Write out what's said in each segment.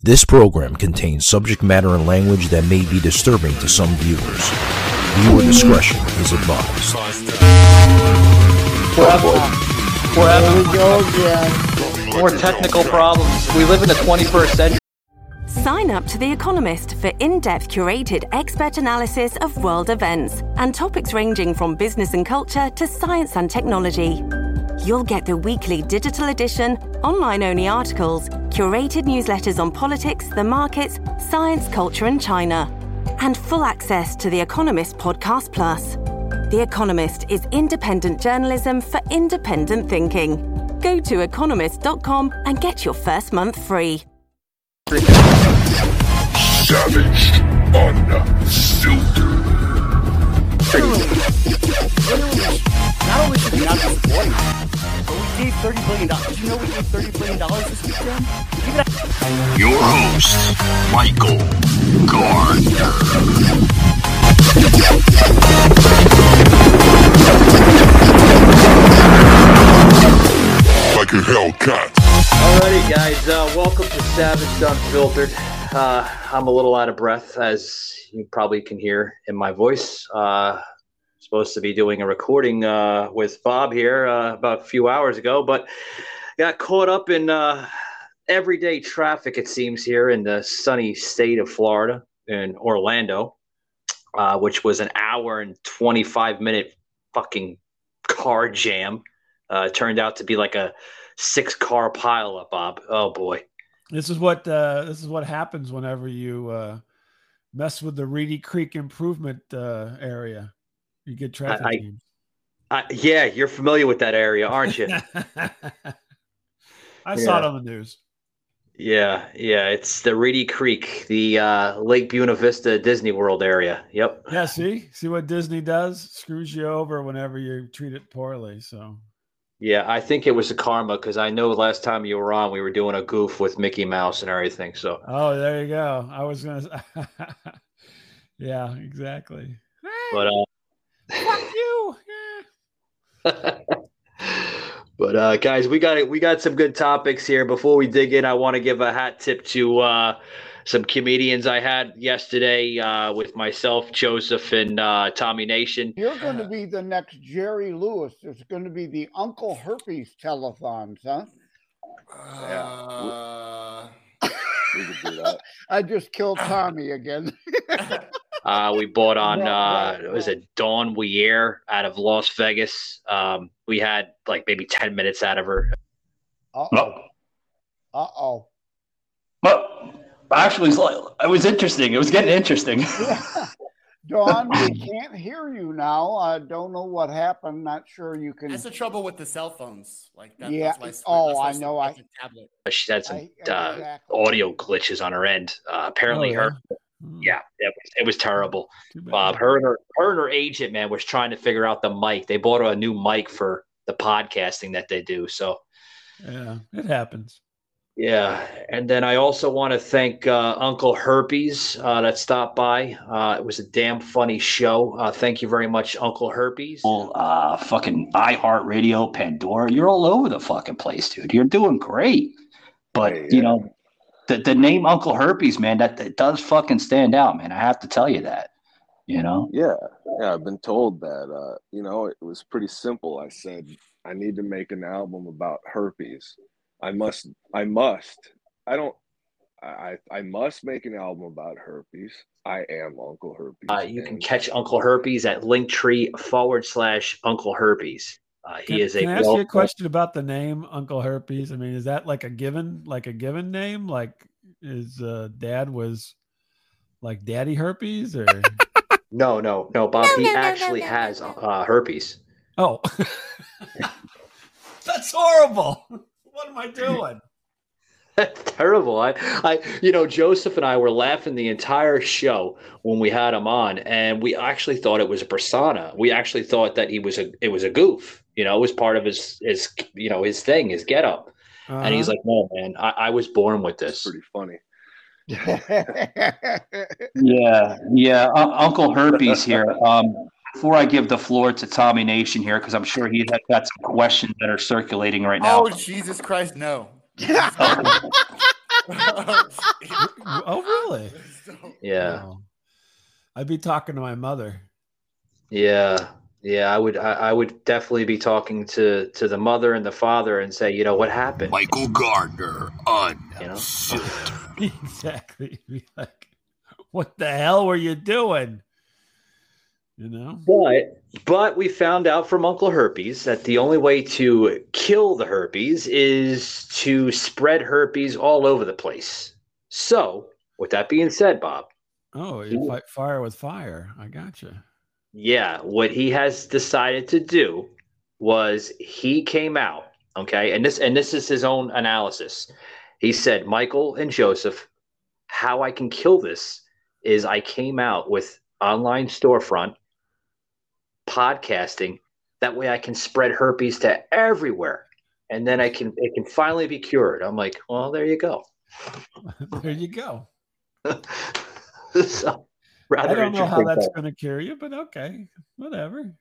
This program contains subject matter and language that may be disturbing to some viewers. Viewer discretion is advised. There we go again. More technical problems. We live in the 21st century. Sign up to The Economist for in depth curated expert analysis of world events and topics ranging from business and culture to science and technology. You'll get the weekly digital edition, online only articles, curated newsletters on politics, the markets, science, culture, and China, and full access to The Economist Podcast Plus. The Economist is independent journalism for independent thinking. Go to economist.com and get your first month free. Savaged Unfiltered. Not only should we not be supporting it, gave $30 billion. Did you know we gave $30 billion this week, Sam? We gave it out. Your host, Michael Gardner. Like a Hellcat. Alrighty, guys. Uh, welcome to Savaged Unfiltered. Uh, I'm a little out of breath, as you probably can hear in my voice. Uh, supposed to be doing a recording uh, with Bob here uh, about a few hours ago, but got caught up in uh, everyday traffic, it seems, here in the sunny state of Florida in Orlando, uh, which was an hour and 25 minute fucking car jam. Uh, turned out to be like a six car pileup, Bob. Oh boy. This is what uh, this is what happens whenever you mess with the Reedy Creek improvement area. You get traffic I- jams. Uh, yeah, you're familiar with that area, aren't you? I saw it on the news. yeah, yeah. It's the Reedy Creek, the uh, Lake Buena Vista Disney World area. Yep. Yeah, see, see what Disney does? Screws you over whenever you treat it poorly. So Yeah, I think it was a karma because I know last time you were on, we were doing a goof with Mickey Mouse and everything. So Oh, there you go. I was gonna. yeah, exactly. but uh, Fuck you. But uh, guys, we got it. We got some good topics here. Before we dig in, I want to give a hat tip to uh, some comedians I had yesterday uh, with myself, Joseph, and uh, Tommy Nation. You're going to be the next Jerry Lewis. There's going to be the Uncle Herpes telethons, huh? Uh, We could do that. I just killed Tommy again. Uh, we bought on Right, uh, right, was right. it Dawn Weir out of Las Vegas. Um, we had like maybe ten minutes out of her. Uh oh. Uh oh. well, actually, it was interesting. It was getting interesting. Dawn, we can't hear you now. I don't know what happened. Not sure you can. That's the trouble with the cell phones. Like that, Yeah, That's why, oh, that's why I know, that's I- a tablet. She had some I- I uh, exactly. audio glitches on her end. Uh, apparently, Oh, her Hmm, yeah, it was, it was terrible. Bob, her and her, her and her agent man was trying to figure out the mic. They bought a new mic for the podcasting that they do. So Yeah, it happens. yeah, and then I also want to thank uh, Uncle Herpes uh, that stopped by. Uh, it was a damn funny show. Uh, thank you very much, Uncle Herpes. uh, fucking iHeartRadio, Pandora. You're all over the fucking place, dude. You're doing great. But Hey, you yeah. know, the, the name Uncle Herpes, man, that, that does fucking stand out, man. I have to tell you that. You know? Yeah, yeah, I've been told that. Uh, you know, it was pretty simple. I said I need to make an album about herpes. I must. I must. I don't. I I must make an album about herpes. I am Uncle Herpes. Uh, you can catch Uncle Herpes at Linktree forward slash Uncle Herpes. Uh, he Can, is a can I ask you a question about the name Uncle Herpes? I mean, is that like a given, like a given name? Like his uh, dad was like Daddy Herpes, or No, no, no, Bob. he actually has uh, herpes. oh, that's horrible. What am I doing? That's Terrible. I, I, you know, Joseph and I were laughing the entire show when we had him on, and we actually thought it was a persona. We actually thought that he was a, it was a goof. You know, it was part of his, his, you know, his thing, his get up. And he's Uh-huh. like, "No, man, I, I was born with It's this." pretty funny. Yeah, yeah. Uh, Uncle Herpes here. Um, before I give the floor to Tommy Nation here, because I'm sure he's got some questions that are circulating right now. Oh Jesus Christ, no! Oh, really? Yeah, Oh. I'd be talking to my mother. yeah, yeah. I would, I, I would definitely be talking to to the mother and the father and say, you know, what happened? Michael Gardner, You know? exactly. Be like, what the hell were you doing? You know? But but we found out from Uncle Herpes that the only way to kill the herpes is to spread herpes all over the place. So, with that being said, Bob, Oh, you fight fire with fire. I gotcha. Yeah, what he has decided to do was he came out, okay, and this and this is his own analysis. He said, Michael and Joseph, how I can kill this is I came out with online storefront podcasting. That way I can spread herpes to everywhere. And then I can it can finally be cured. I'm like, well, there you go. there you go. so rather I don't know how that's going to cure you, but okay, whatever.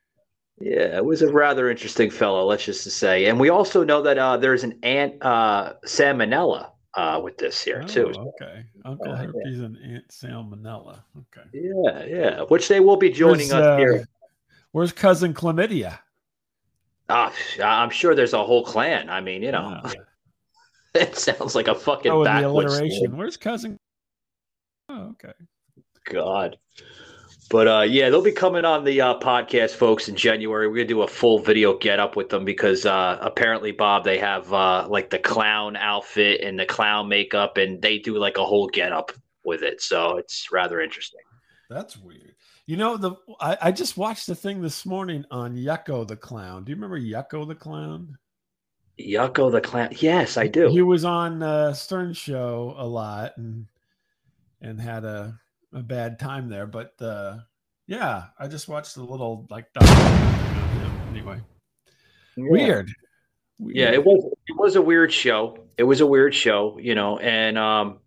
Yeah, it was a rather interesting fellow, let's just say. And we also know that uh, there's an aunt uh, salmonella uh, with this here too. Oh, okay. Uncle Uh, yeah. And Aunt Salmonella. Okay. Yeah, yeah. Which they will be joining Where's, us uh, here. Where's cousin Chlamydia? Ah, I'm sure there's a whole clan. I mean, you know, Ah, it sounds like a fucking oh, alliteration. Where's cousin? Oh, okay. God. But uh, yeah, they'll be coming on the uh, podcast, folks, in January. We're gonna do a full video get up with them because uh, apparently, Bob, they have uh, like the clown outfit and the clown makeup, and they do like a whole get up with it. So it's rather interesting. That's weird. You know, the I, I just watched the thing this morning on Yucko the Clown. Do you remember Yucko the Clown? Yucko the clown. Yes, I do. He was on uh, Stern Show a lot and and had a, a bad time there. But uh, yeah, I just watched a little like documentary on him. Anyway, weird. Yeah, it was it was a weird show. It was a weird show, you know, and um,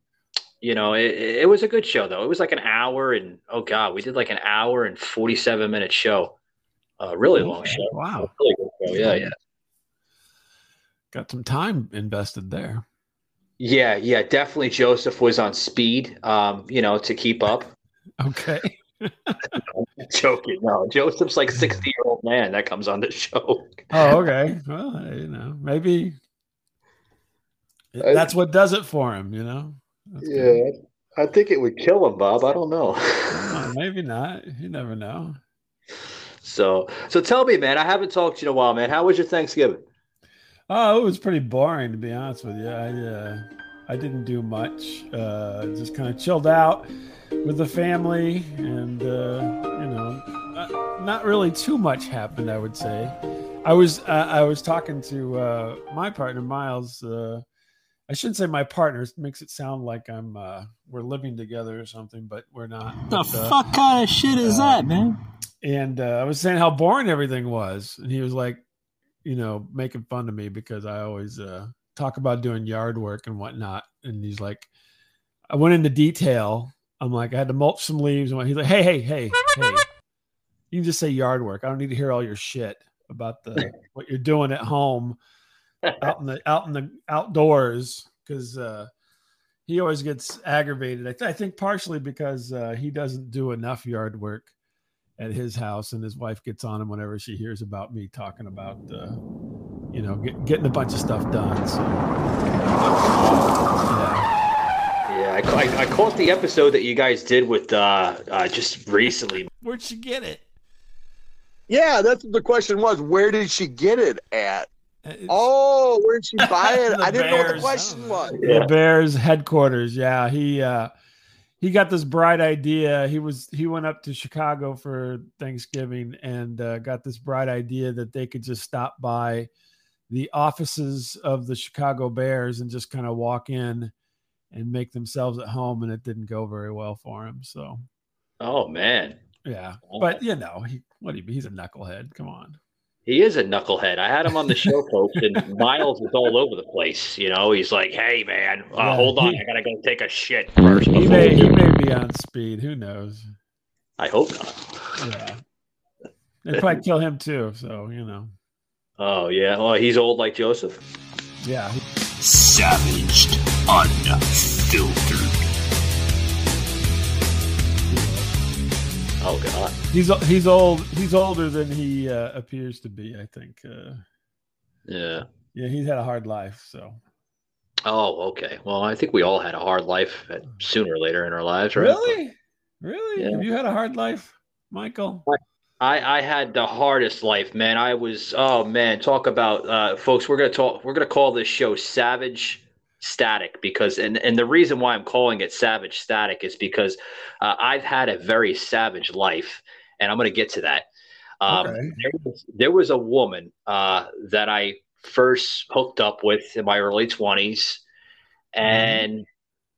you know, it, it was a good show though. It was like an hour and oh god, we did like an hour and forty seven minute show. A really long show. Wow, Really show. Yeah, yeah. got some time invested there. Yeah, yeah, definitely Joseph was on speed, um, you know, to keep up. Okay. Joking. No, Joseph's like 60 year old man that comes on the show. Oh, okay. Well, you know, maybe that's what does it for him. You know. That's good. Yeah. I think it would kill him, Bob. I don't know. Oh, maybe not. You never know. so so tell me, man, I haven't talked to you in a while, man. How was your Thanksgiving? Oh, it was pretty boring to be honest with you. I uh, I didn't do much. Uh, just kind of chilled out with the family, and uh, you know, not, not really too much happened. I would say. I was uh, I was talking to uh, my partner Miles. Uh, I shouldn't say my partner. It makes it sound like I'm uh, we're living together or something, but we're not. The But, uh, fuck kind of shit is that, man? and uh, I was saying how boring everything was, and he was like, you know, making fun of me because I always uh, talk about doing yard work and whatnot. And he's like, I went into detail. I'm like, I had to mulch some leaves, and he's like, hey, hey, hey, hey, you can just say yard work. I don't need to hear all your shit about the what you're doing at home, out in the out in the outdoors, because uh, he always gets aggravated. I, th- I think partially because uh, he doesn't do enough yard work at his house, and his wife gets on him whenever she hears about me talking about, uh, you know, get, getting a bunch of stuff done. So, yeah. Yeah, I, I, I caught the episode that you guys did with uh, uh, just recently. Where'd she get it? Yeah, that's what the question was. Where did she get it at? It's- Oh, where did she buy it? I didn't know what the question was. the Bears headquarters. Yeah, he uh he got this bright idea. He was he went up to Chicago for Thanksgiving and uh, got this bright idea that they could just stop by the offices of the Chicago Bears and just kind of walk in and make themselves at home. And it didn't go very well for him. So Oh man, yeah, but you know he what he he's a knucklehead. Come on. He is a knucklehead. I had him on the show, folks, and Miles is all over the place. You know, he's like, "Hey, man, uh, Yeah, hold on, he- I gotta go take a shit first. He may he may be on speed. Who knows? I hope not. Yeah. They'd probably kill him too. So, you know. Oh yeah, well, he's old like Joseph. Yeah. Savaged, unfiltered. Oh God. He's he's old. He's older than he uh, appears to be. I think. Uh, Yeah. yeah, he's had a hard life. So Oh, okay. Well, I think we all had a hard life at, sooner or later in our lives, right? really, really, Yeah. have you had a hard life, Michael? I, I had the hardest life, man. I was oh man, talk about uh, folks. We're gonna talk. We're gonna call this show Savage Static because, and and the reason why I'm calling it Savage Static is because uh, I've had a very savage life, and I'm gonna get to that. Um, Okay. there, was, there was a woman uh, that I first hooked up with in my early 20s, and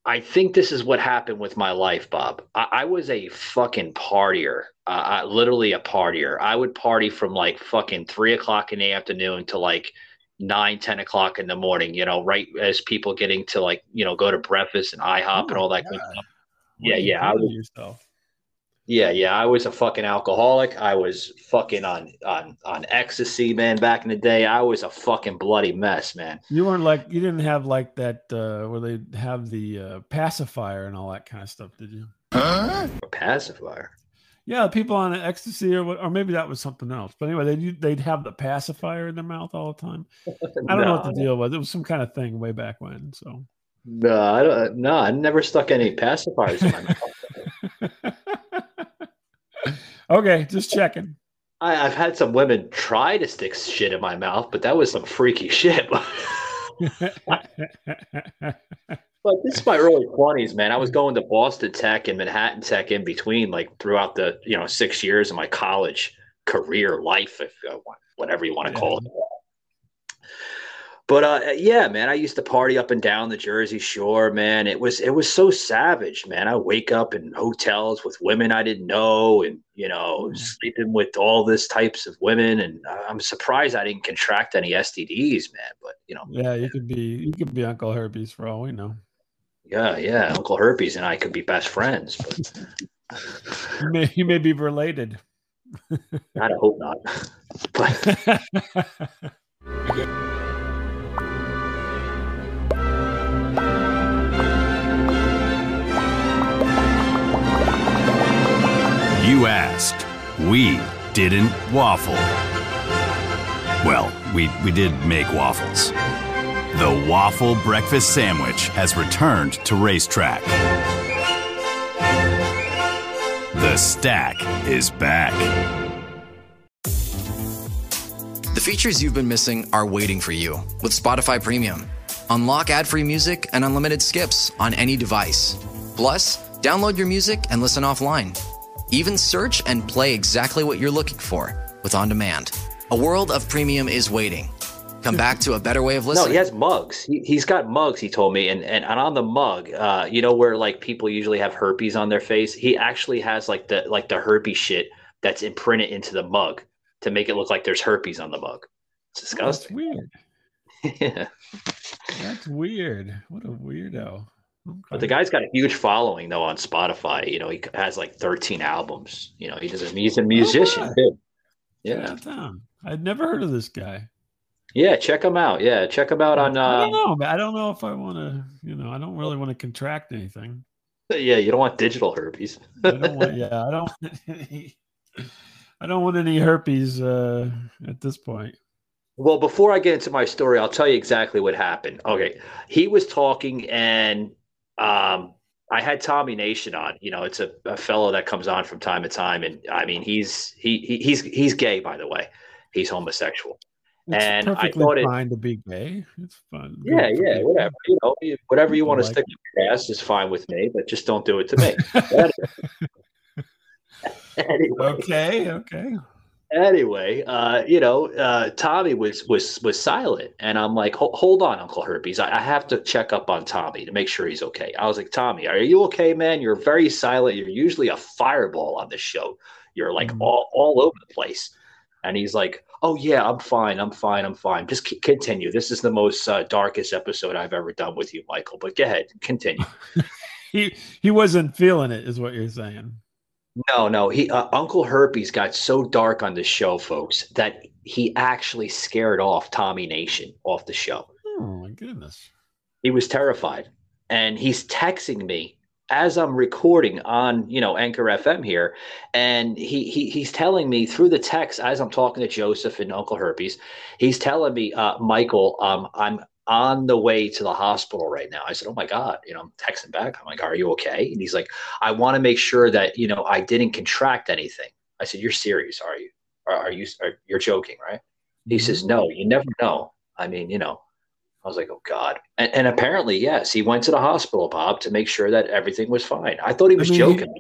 I think this is what happened with my life, Bob. I, I was a fucking partier, uh, I, literally a partier. I would party from like fucking three o'clock in the afternoon to like nine, ten o'clock in the morning. You know, right as people getting to like you know go to breakfast and IHOP and all that good stuff. Yeah, yeah, I was, yourself? yeah, yeah. I was a fucking alcoholic. I was fucking on on on ecstasy, man. Back in the day, I was a fucking bloody mess, man. You weren't like you didn't have like that uh, where they have the uh, pacifier and all that kind of stuff, did you? A pacifier. Yeah, people on ecstasy or what, or maybe that was something else. But anyway, they'd they'd have the pacifier in their mouth all the time. I don't know what the deal was. It was some kind of thing way back when. So No, I don't. Uh, no, I never stuck any pacifiers in my mouth. okay, just checking. I, I've had some women try to stick shit in my mouth, but that was some freaky shit. But this is my early twenties, man. I was going to Boston Tech and Manhattan Tech in between, like throughout the you know six years of my college career life, if uh, whatever you want to call it. But uh, yeah, man, I used to party up and down the Jersey Shore, man. It was it was so savage, man. I wake up in hotels with women I didn't know, and you know, sleeping with all this types of women. And uh, I'm surprised I didn't contract any STDs, man. But you know, yeah, you could be you could be Uncle Herpes for all we know. Yeah, yeah, Uncle Herpes and I could be best friends, but You may you may be related. I hope not. You asked. We didn't waffle. Well, we, we did make waffles. The Waffle Breakfast Sandwich has returned to RaceTrac. The stack is back. The features you've been missing are waiting for you with Spotify Premium. Unlock ad free music and unlimited skips on any device. Plus, download your music and listen offline. Even search and play exactly what you're looking for with On Demand. A world of premium is waiting. Come back to a better way of listening? No, he has mugs. He, he's got mugs. He told me, and, and and on the mug, uh, you know where like people usually have herpes on their face. He actually has like the like the herpes shit that's imprinted into the mug to make it look like there's herpes on the mug. It's That's disgusting. weird. yeah. That's weird. What a weirdo. But the guy's got a huge following though on Spotify. You know, he has like 13 albums. You know, he does a, he's a musician wow. too. Yeah, I'd never heard of this guy. Yeah. Check them out. Yeah, check them out on. I Uh, don't know. I don't know if I want to. You know, I don't really want to contract anything. yeah, you don't want digital herpes. I don't want. Yeah, I don't. Want any, I don't want any herpes uh, at this point. Well, before I get into my story, I'll tell you exactly what happened. Okay, he was talking, and um, I had Tommy Nation on. You know, it's a, a fellow that comes on from time to time, and I mean, he's he, he he's he's gay, by the way. He's homosexual, It's and I thought it. fine to be gay. It's fun. Yeah, for yeah, whatever. You know, whatever you want to like stick up your ass is fine with me, but just don't do it to me. anyway, Okay. Okay. anyway, uh, you know, uh, Tommy was was was silent, and I'm like, hold on, Uncle Herpes, I, I have to check up on Tommy to make sure he's okay. I was like, Tommy, are you okay, man? You're very silent. You're usually a fireball on this show. You're like all all over the place. And he's like, "Oh yeah, I'm fine. I'm fine. I'm fine. Just c- continue. This is the most uh, darkest episode I've ever done with you, Michael. But go ahead, continue." He he wasn't feeling it, is what you're saying. No, no. He uh, Uncle Herpes got so dark on the show, folks, that he actually scared off Tommy Nation off the show. Oh my goodness. He was terrified, and he's texting me as I'm recording on you know Anchor FM here, and he, he he's telling me through the text as I'm talking to Joseph and Uncle Herpes, he's telling me, uh, Michael, um, I'm on the way to the hospital right now. I said, Oh my God, you know, I'm texting back. I'm like, Are you okay? And he's like, I want to make sure that, you know, I didn't contract anything. I said, You're serious, are you? Are, are you, are, you're joking, right? He Mm-hmm. says, No, you never know. I mean, you know, I was like, Oh God. And, and apparently, yes, he went to the hospital, Bob, to make sure that everything was fine. I thought he was mean, joking.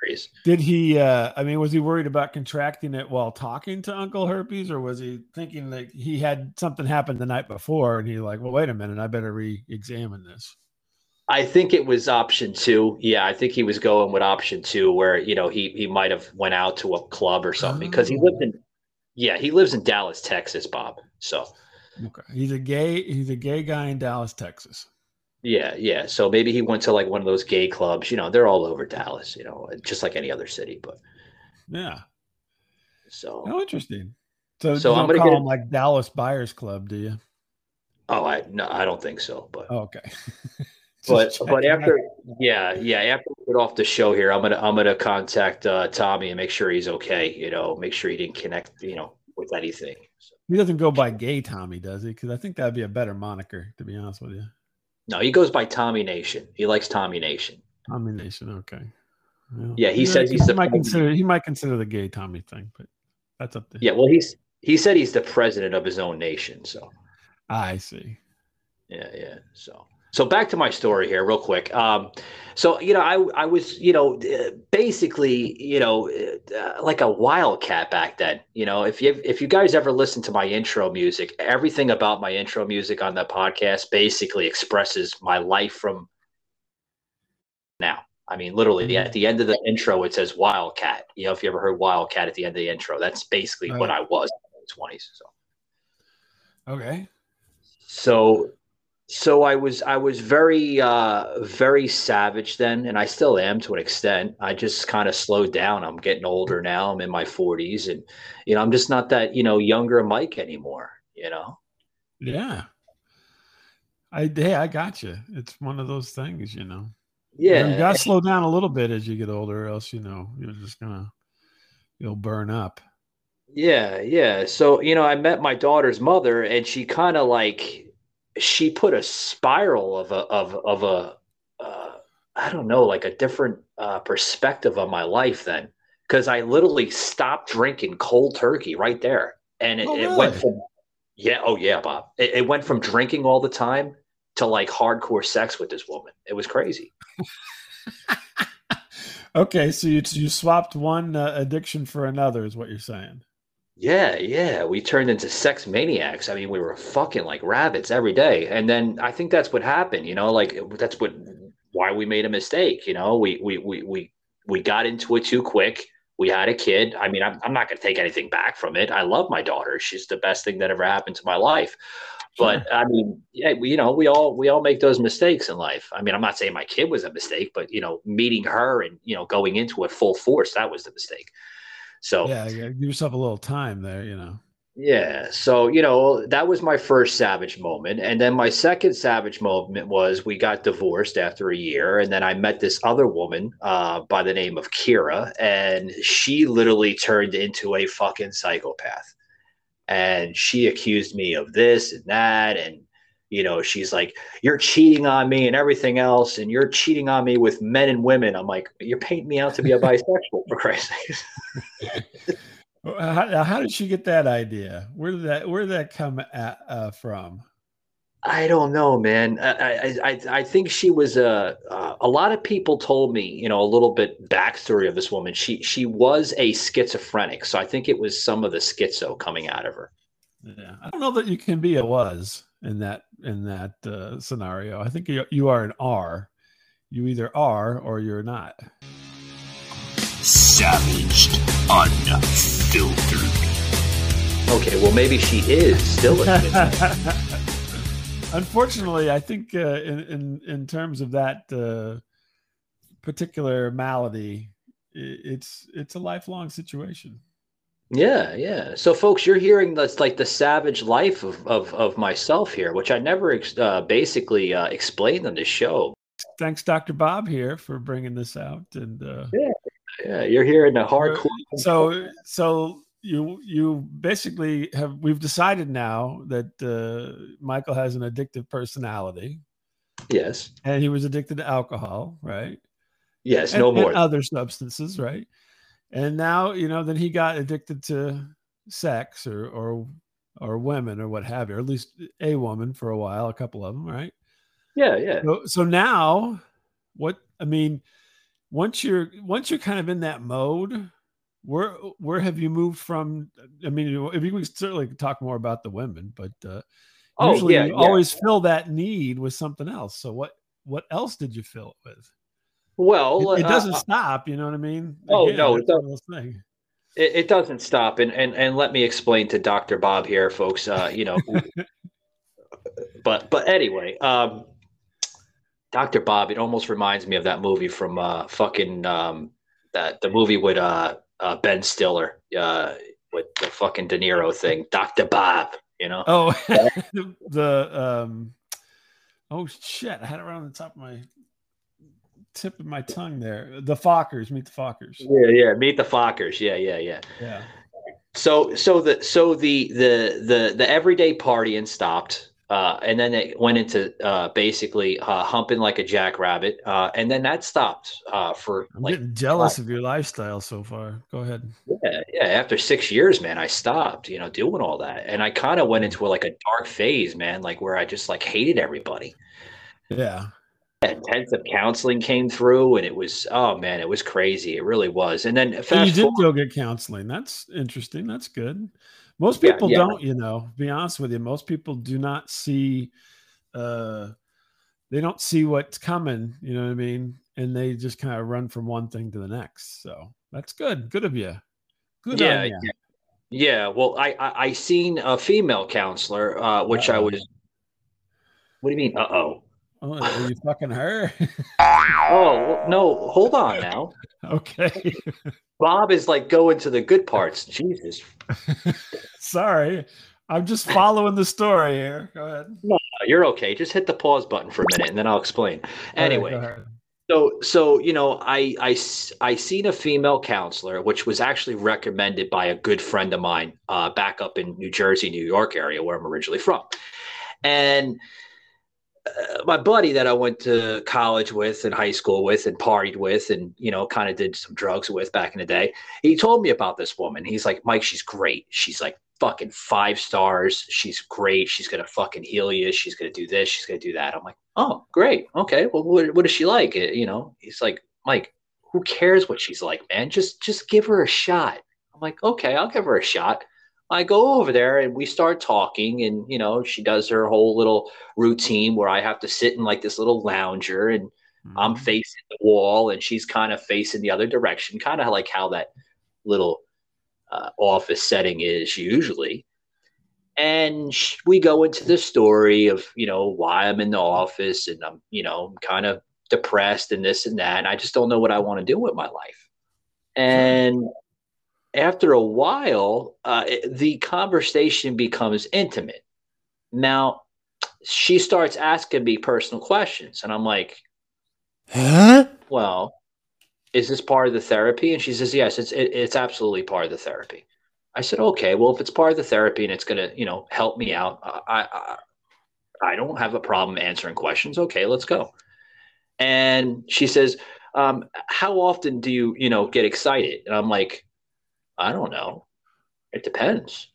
Serious. Did he? uh I mean, was he worried about contracting it while talking to Uncle Herpes, or was he thinking that he had something happen the night before, and he like, well, wait a minute, I better re-examine this. I think it was option two. Yeah, I think he was going with option two, where you know he he might have went out to a club or something because he lived in, yeah, he lives in Dallas, Texas, Bob. So Okay, he's a gay. He's a gay guy in Dallas, Texas. yeah, yeah. So maybe he went to like one of those gay clubs. You know, they're all over Dallas. You know, just like any other city. But Yeah. so Oh, interesting. So, So I'm gonna call him like Dallas Buyers Club, do you? oh, I no, I don't think so. But Oh, okay. but but after yeah yeah after we get off the show here, I'm gonna I'm gonna contact uh, Tommy and make sure he's okay. You know, make sure he didn't connect. You know, with anything. he doesn't go by Gay Tommy, does he? Because I think that'd be a better moniker, to be honest with you. No, he goes by Tommy Nation. He likes Tommy Nation. Tommy Nation. Okay. Well, Yeah, he you know, says he's he the might consider he might consider the gay Tommy thing, but that's up to him. Yeah, well, he's he said he's the president of his own nation. So I see. yeah, yeah. So so back to my story here, real quick. Um, so you know, I I was you know basically you know uh, like a wildcat back then. You know, if you if you guys ever listen to my intro music, everything about my intro music on the podcast basically expresses my life from now. I mean, literally at the end of the intro, it says Wildcat. You know, if you ever heard Wildcat at the end of the intro, that's basically what I was in the twenties. So. Okay. so so i was i was very uh very savage then and i still am to an extent i just kind of slowed down i'm getting older now i'm in my 40s and you know i'm just not that you know younger mike anymore you know Yeah. I hey, I got you. It's one of those things, you know. Yeah. You gotta slow down a little bit as you get older, or else you know you're just gonna you'll burn up. Yeah, yeah. So, you know, I met my daughter's mother and she kind of like she put a spiral of a of of a uh, I don't know, like a different uh, perspective on my life then because I literally stopped drinking cold turkey right there. And it, Oh, it went from yeah, oh yeah, Bob. It, it went from drinking all the time to like hardcore sex with this woman. It was crazy. Okay, so you you swapped one uh, addiction for another, is what you're saying. Yeah, yeah. We turned into sex maniacs. I mean, we were fucking like rabbits every day. And then I think that's what happened, you know, like that's what why we made a mistake, you know. We we we we we got into it too quick. We had a kid. I mean, I'm I'm not going to take anything back from it. I love my daughter. She's the best thing that ever happened to my life. But I mean, yeah, we- you know, we all we all make those mistakes in life. I mean, I'm not saying my kid was a mistake, but you know, meeting her and you know, going into it full force, that was the mistake. So Yeah, give yourself a little time there, you know. yeah. So, you know, that was my first savage moment. And then my second savage moment was we got divorced after a year. And then I met this other woman uh, by the name of Kira. And she literally turned into a fucking psychopath. And she accused me of this and that. And, you know, she's like, you're cheating on me and everything else. And you're cheating on me with men and women. I'm like, you're painting me out to be a bisexual, for Christ's sake. Uh, How, how did she get that idea? Where did that where did that come at, uh, from? I don't know, man. I I I, I think she was a uh, a lot of people told me, you know, a little bit backstory of this woman. She she was a schizophrenic, so I think it was some of the schizo coming out of her. Yeah, I don't know that you can be a was in that in that uh, scenario. I think you you are an R. You either are or you're not. Savaged, unfiltered. Okay, well maybe she is still a schizo. Unfortunately, I think uh, in, in in terms of that uh, particular malady, it's it's a lifelong situation. Yeah, yeah. So, folks, you're hearing that's like the savage life of, of, of myself here, which I never ex- uh, basically uh, explained on the show. Thanks, Dr. Bob here for bringing this out. And uh, yeah, yeah, you're hearing the hardcore. So, so you you basically have we've decided now that uh, Michael has an addictive personality. Yes, and he was addicted to alcohol, right? Yes, and, no more and other substances, right? And now you know, then he got addicted to sex or or or women or what have you, or at least a woman for a while, a couple of them, right? Yeah, yeah. So, so now, what I mean, once you're once you're kind of in that mode, where where have you moved from? I mean, if you can certainly talk more about the women, but uh, oh, usually yeah, you yeah. always fill that need with something else. So what what else did you fill it with? Well, it, it doesn't uh, stop. You know what I mean? Oh, Again, no, it of. It, it doesn't stop, and, and and let me explain to Doctor Bob here, folks. Uh, you know, but but anyway, um, Doctor Bob. It almost reminds me of that movie from uh, fucking um, that the movie with uh, uh, Ben Stiller, uh, with the fucking De Niro thing, Doctor Bob. You know? Oh, the um, oh shit! I had it on the top of my tip of my tongue there. The Fockers, meet the Fockers. Yeah, yeah. Meet the Fockers. Yeah, yeah, yeah. Yeah. So so the so the the the the everyday partying stopped. Uh, and then it went into uh, basically uh, humping like a jackrabbit, uh, and then that stopped uh, for I'm like getting jealous of your lifestyle so far. Go ahead. yeah, yeah. After six years, man, I stopped, you know, doing all that, and I kind of went into like a dark phase, man, like where I just like hated everybody. Yeah. Intensive counseling came through, and it was oh man, it was crazy. It really was. And then So you did forward, go get counseling. That's interesting. That's good. Most people yeah. don't, you know, be honest with you. Most people do not see uh they don't see what's coming, you know what I mean? And they just kind of run from one thing to the next. So that's good. Good of you. Good yeah, you. yeah, yeah. Well, I, I I seen a female counselor, uh, which I Uh-oh. was. What do you mean? Uh oh. Are you fucking her? Oh no! Hold on now. okay. Bob is like going to the good parts. Jesus. Sorry. I'm just following the story here. Go ahead. No, you're okay. Just hit the pause button for a minute, and then I'll explain. Anyway. So, so you know, I I I seen a female counselor, which was actually recommended by a good friend of mine, uh, back up in New Jersey, New York area, where I'm originally from, and my buddy that I went to college with and high school with and partied with, and you know, kind of did some drugs with back in the day. He told me about this woman. He's like, Mike, she's great. She's like fucking five stars. She's great. She's gonna fucking heal you. She's gonna do this. She's gonna do that. I'm like, oh, great. Okay. Well, what, what is she like? Uh, You know, he's like, Mike, who cares what she's like, man? Just just give her a shot. I'm like, okay, I'll give her a shot. I go over there and we start talking, and you know, she does her whole little routine where I have to sit in like this little lounger and I'm facing the wall and she's kind of facing the other direction, kind of like how that little uh, office setting is usually. And sh- we go into the story of, you know, why I'm in the office and I'm, you know, I'm kind of depressed and this and that. And I just don't know what I want to do with my life. And after a while, uh, the conversation becomes intimate. Now, she starts asking me personal questions, and I'm like, Huh? well, is this part of the therapy? And she says, yes, it's it, it's absolutely part of the therapy. I said, okay, well, if it's part of the therapy and it's going to, you know, help me out, I, I I don't have a problem answering questions. Okay, let's go. And she says, um, how often do you, you know, get excited? And I'm like, I don't know. It depends.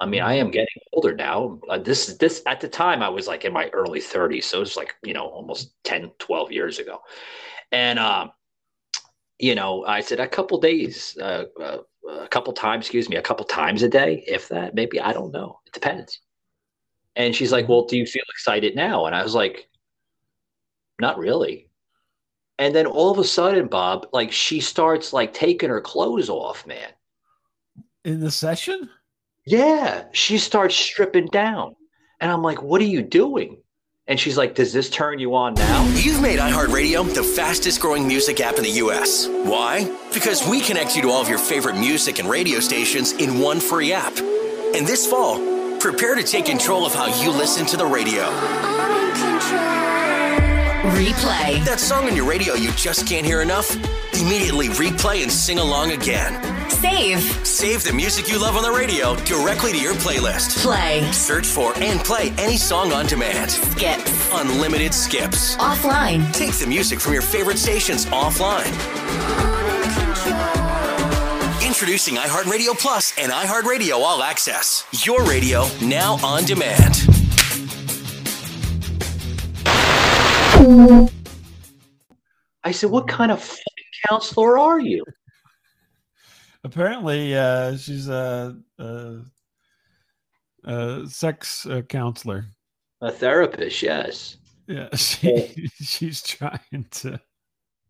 I mean, I am getting older now. Uh, this is this at the time I was like in my early 30s, so it's like, you know, almost 10, 12 years ago. And um, you know, I said a couple days, uh, uh, a couple times, excuse me, a couple times a day, if that, maybe I don't know. It depends. And she's like, "Well, do you feel excited now?" And I was like, "Not really." And then all of a sudden, Bob, like she starts like taking her clothes off, man. In the session? Yeah, she starts stripping down. And I'm like, what are you doing? And she's like, Does this turn you on now? You've made iHeartRadio the fastest growing music app in the U.S. Why? Because we connect you to all of your favorite music and radio stations in one free app. And this fall, prepare to take control of how you listen to the radio. Replay. That song on your radio you just can't hear enough? Immediately replay and sing along again. Save. Save the music you love on the radio directly to your playlist. Play. Search for and play any song on demand. Skips. Unlimited skips. Offline. Take the music from your favorite stations offline. Introducing iHeartRadio Plus and iHeartRadio All Access. Your radio now on demand. I said, What kind of fucking counselor are you? Apparently, uh, she's a, a, a sex uh, counselor. A therapist, yes. Yeah, she, she's trying to.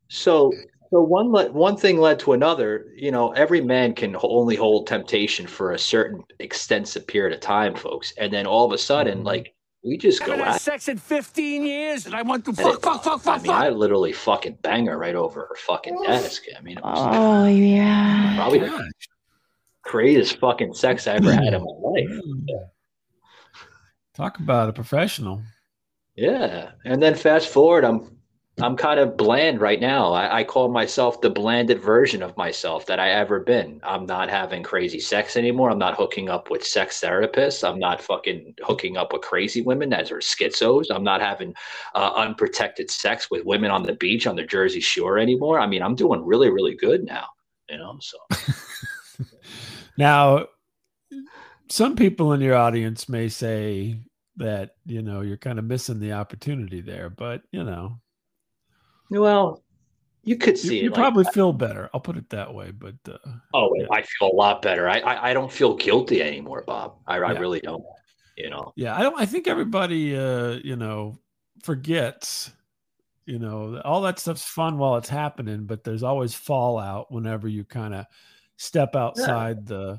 So, so one le- one thing led to another. You know, every man can only hold temptation for a certain extensive period of time, folks. And then all of a sudden, like we just go haven't had at. sex in 15 years, and I want to and fuck, fuck, fuck, I fuck, mean, fuck. I literally fucking bang her right over her fucking desk. I mean, it was Oh yeah. probably the greatest fucking sex I ever had in my life. Talk about a professional. Yeah, and then fast forward, I'm I'm kind of bland right now. I, I call myself the blanded version of myself that I ever been. I'm not having crazy sex anymore. I'm not hooking up with sex therapists. I'm not fucking hooking up with crazy women that are schizos. I'm not having uh, unprotected sex with women on the beach on the Jersey Shore anymore. I mean, I'm doing really, really good now. You know, so Now, some people in your audience may say that you know you're kind of missing the opportunity there, but you know, well, you could see you it like probably feel better. I'll put it that way. But uh, Oh, I feel a lot better. I, I I don't feel guilty anymore, Bob. I, I really don't. You know. yeah, I don't. I think everybody, uh, you know, forgets. You know, all that stuff's fun while it's happening, but there's always fallout whenever you kind of step outside the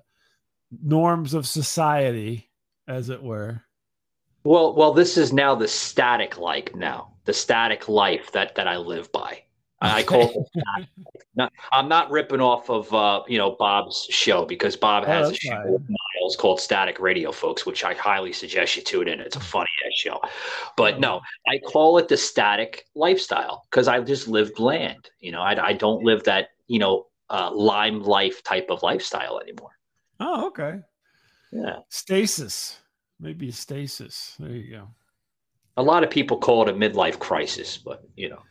norms of society, as it were. Well, well, this is now the static like now, the static life that that I live by. I call it static. Not, I'm not ripping off of uh, you know Bob's show because Bob Oh, has a show with Miles called Static Radio, folks, which I highly suggest you tune in. It's a funny ass show. But no, I call it the static lifestyle because I just live bland. You know, I, I don't live that you know uh, lime life type of lifestyle anymore. Oh, okay. Yeah. Stasis. Maybe stasis. There you go. A lot of people call it a midlife crisis, but you know.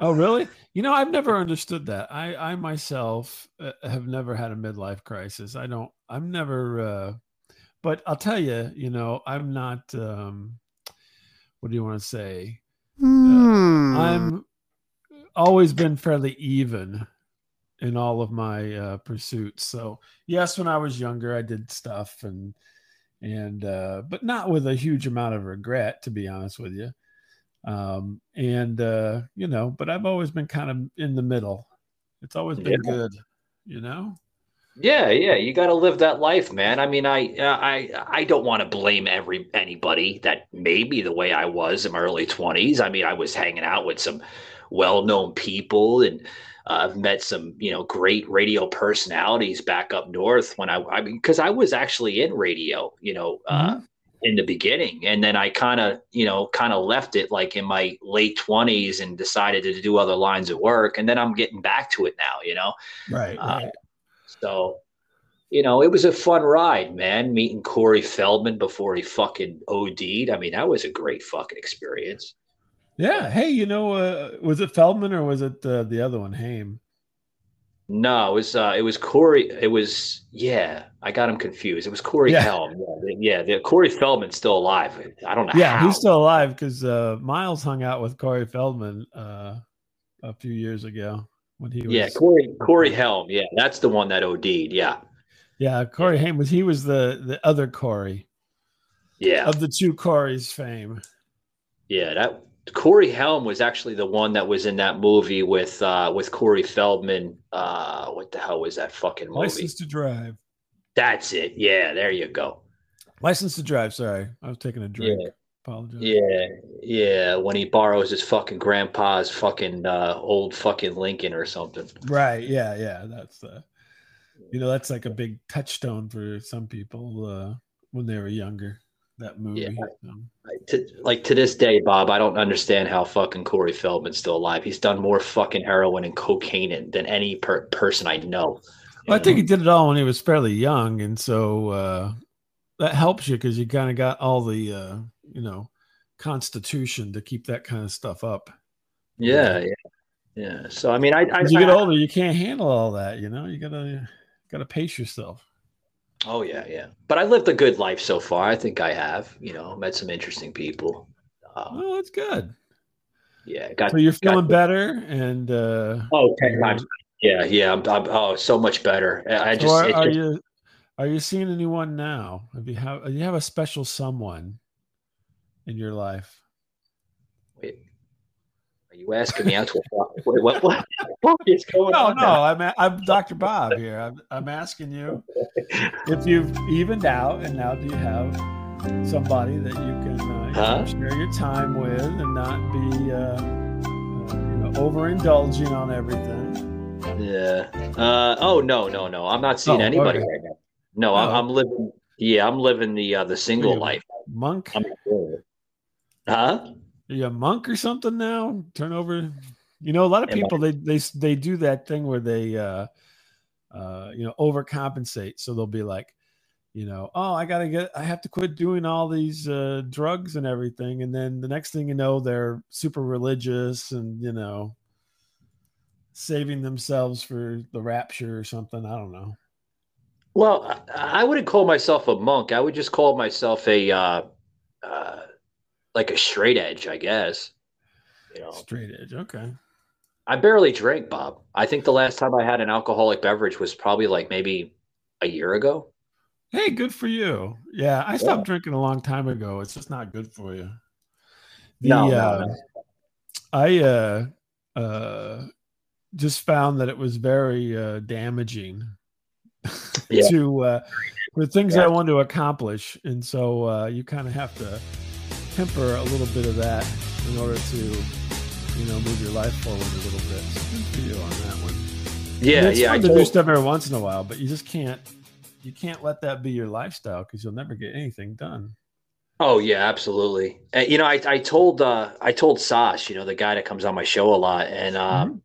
Oh, really? You know, I've never understood that. I, I myself uh, have never had a midlife crisis. I don't. I'm never. Uh, but I'll tell you, you know, I'm not. Um, what do you want to say? Hmm. I'm always been fairly even in all of my uh, pursuits. So yes, when I was younger, I did stuff and and uh, but not with a huge amount of regret, to be honest with you. Um, and uh, you know, but I've always been kind of in the middle. It's always been Yeah. good, you know. Yeah, yeah, you got to live that life, man. I mean, I, uh, I, I don't want to blame every anybody that may be the way I was in my early twenties. I mean, I was hanging out with some well-known people, and uh, I've met some, you know, great radio personalities back up north. When I, I mean, because I was actually in radio, you know, uh, in the beginning, and then I kind of, you know, kind of left it like in my late twenties and decided to do other lines of work, and then I'm getting back to it now, you know. Right. Uh, so, you know, it was a fun ride, man. Meeting Corey Feldman before he fucking OD'd. I mean, that was a great fucking experience. Yeah. Hey, you know, uh, was it Feldman or was it uh, the other one, Haim? No, it was uh, it was Corey. It was yeah. I got him confused. It was Corey Yeah. Haim. Yeah, the, Corey Feldman's still alive. I don't know Yeah, how. he's still alive because uh, Miles hung out with Corey Feldman uh, a few years ago when he was. yeah, Corey Corey Haim. Yeah, that's the one that OD'd. Yeah, Yeah, Corey Haim was he was the the other Corey yeah, of the two Corys fame. yeah. That Corey Haim was actually the one that was in that movie with uh, with Corey Feldman. Uh, what the hell was that fucking movie? License to drive. That's it. Yeah, there you go. License to drive. Sorry, I was taking a drink. Yeah. Apologize. Yeah, yeah. When he borrows his fucking grandpa's fucking uh, old fucking Lincoln or something. Right. Yeah. Yeah. That's the, you know, that's like a big touchstone for some people uh, when they were younger. That movie. Um, To, like to this day, Bob, I don't understand how fucking Corey Feldman's still alive. He's done more fucking heroin and cocaine in- than any per- person I know. well, I think he did it all when he was fairly young, and so uh, that helps you because you kind of got all the, uh, you know, constitution to keep that kind of stuff up. Yeah, yeah, yeah. So I mean, I, I As you get older, you can't handle all that. You know, you gotta gotta pace yourself. Oh yeah, yeah. But I lived a good life so far. I think I have. You know, met some interesting people. Um, Oh, that's good. yeah, got. So you're got- feeling better, and uh, Oh, 10 times. Yeah, yeah. I'm, I'm oh so much better. I I so just, are, are just- you are you seeing anyone now? Have you have do you have a special someone in your life? Are you asking me out to wait, what, what, what is going No, on? no, no, I'm I'm Dr. Bob here. I'm, I'm asking you if you've evened out, and now do you have somebody that you can uh, you Huh? share your time with and not be uh, uh, you know overindulging on everything? Yeah. Uh, oh no, no, no. I'm not seeing Oh, anybody okay. right now. No, I'm, Oh. I'm living. Yeah, I'm living the uh, the single life. Monk? I'm huh? Are you a monk or something now? Turn over. You know, a lot of people they they they do that thing where they uh uh you know overcompensate. So they'll be like, you know, oh, I gotta get, I have to quit doing all these uh drugs and everything, and then the next thing you know, they're super religious and you know, saving themselves for the rapture or something. I don't know. Well, I, I wouldn't call myself a monk. I would just call myself a uh, uh, like a straight edge, I guess. You know, Straight edge. Okay. I barely drink, Bob. I think the last time I had an alcoholic beverage was probably like maybe a year ago. Hey, good for you. Yeah, I stopped drinking a long time ago. It's just not good for you. The, No, uh, no. I uh, uh, just found that it was very uh, damaging Yeah. to uh, the things Yeah. I wanted to accomplish, and so uh, you kind of have to temper a little bit of that in order to, you know, move your life forward a little bit. So good on that one. Yeah, it's yeah. I fun to do stuff every once in a while, but you just can't. You can't let that be your lifestyle because you'll never get anything done. Oh yeah, absolutely. And, you know, I, I told uh, I told Sas, you know, the guy that comes on my show a lot, and um,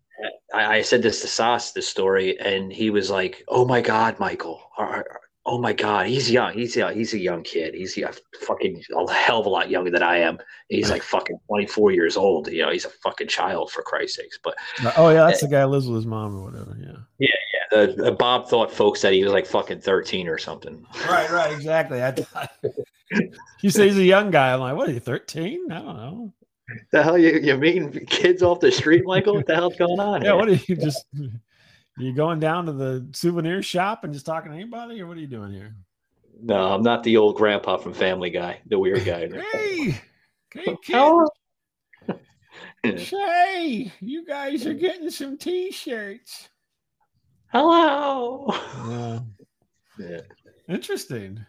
I, I said this to Sas, this story, and he was like, "Oh my God, Michael! Are- Oh my God, he's young. He's young. He's a young kid. He's a fucking a hell of a lot younger than I am. He's like fucking twenty four years old. You know, he's a fucking child for Christ's sakes. But Oh yeah, that's eh. the guy who lives with his mom or whatever. Yeah. yeah, yeah. The Bob thought folks that he was like fucking thirteen or something. Right, right, exactly. I you say he's a young guy. I'm like, what are you, 13? I don't know. The hell you you meeting kids off the street, Michael? What the hell's going on? Yeah, here? what are you just you going down to the souvenir shop and just talking to anybody, or what are you doing here? No, I'm not the old grandpa from Family Guy, the weird guy. Hey, hey. Say, you guys are getting some t-shirts. Hello. Yeah. Yeah. Interesting.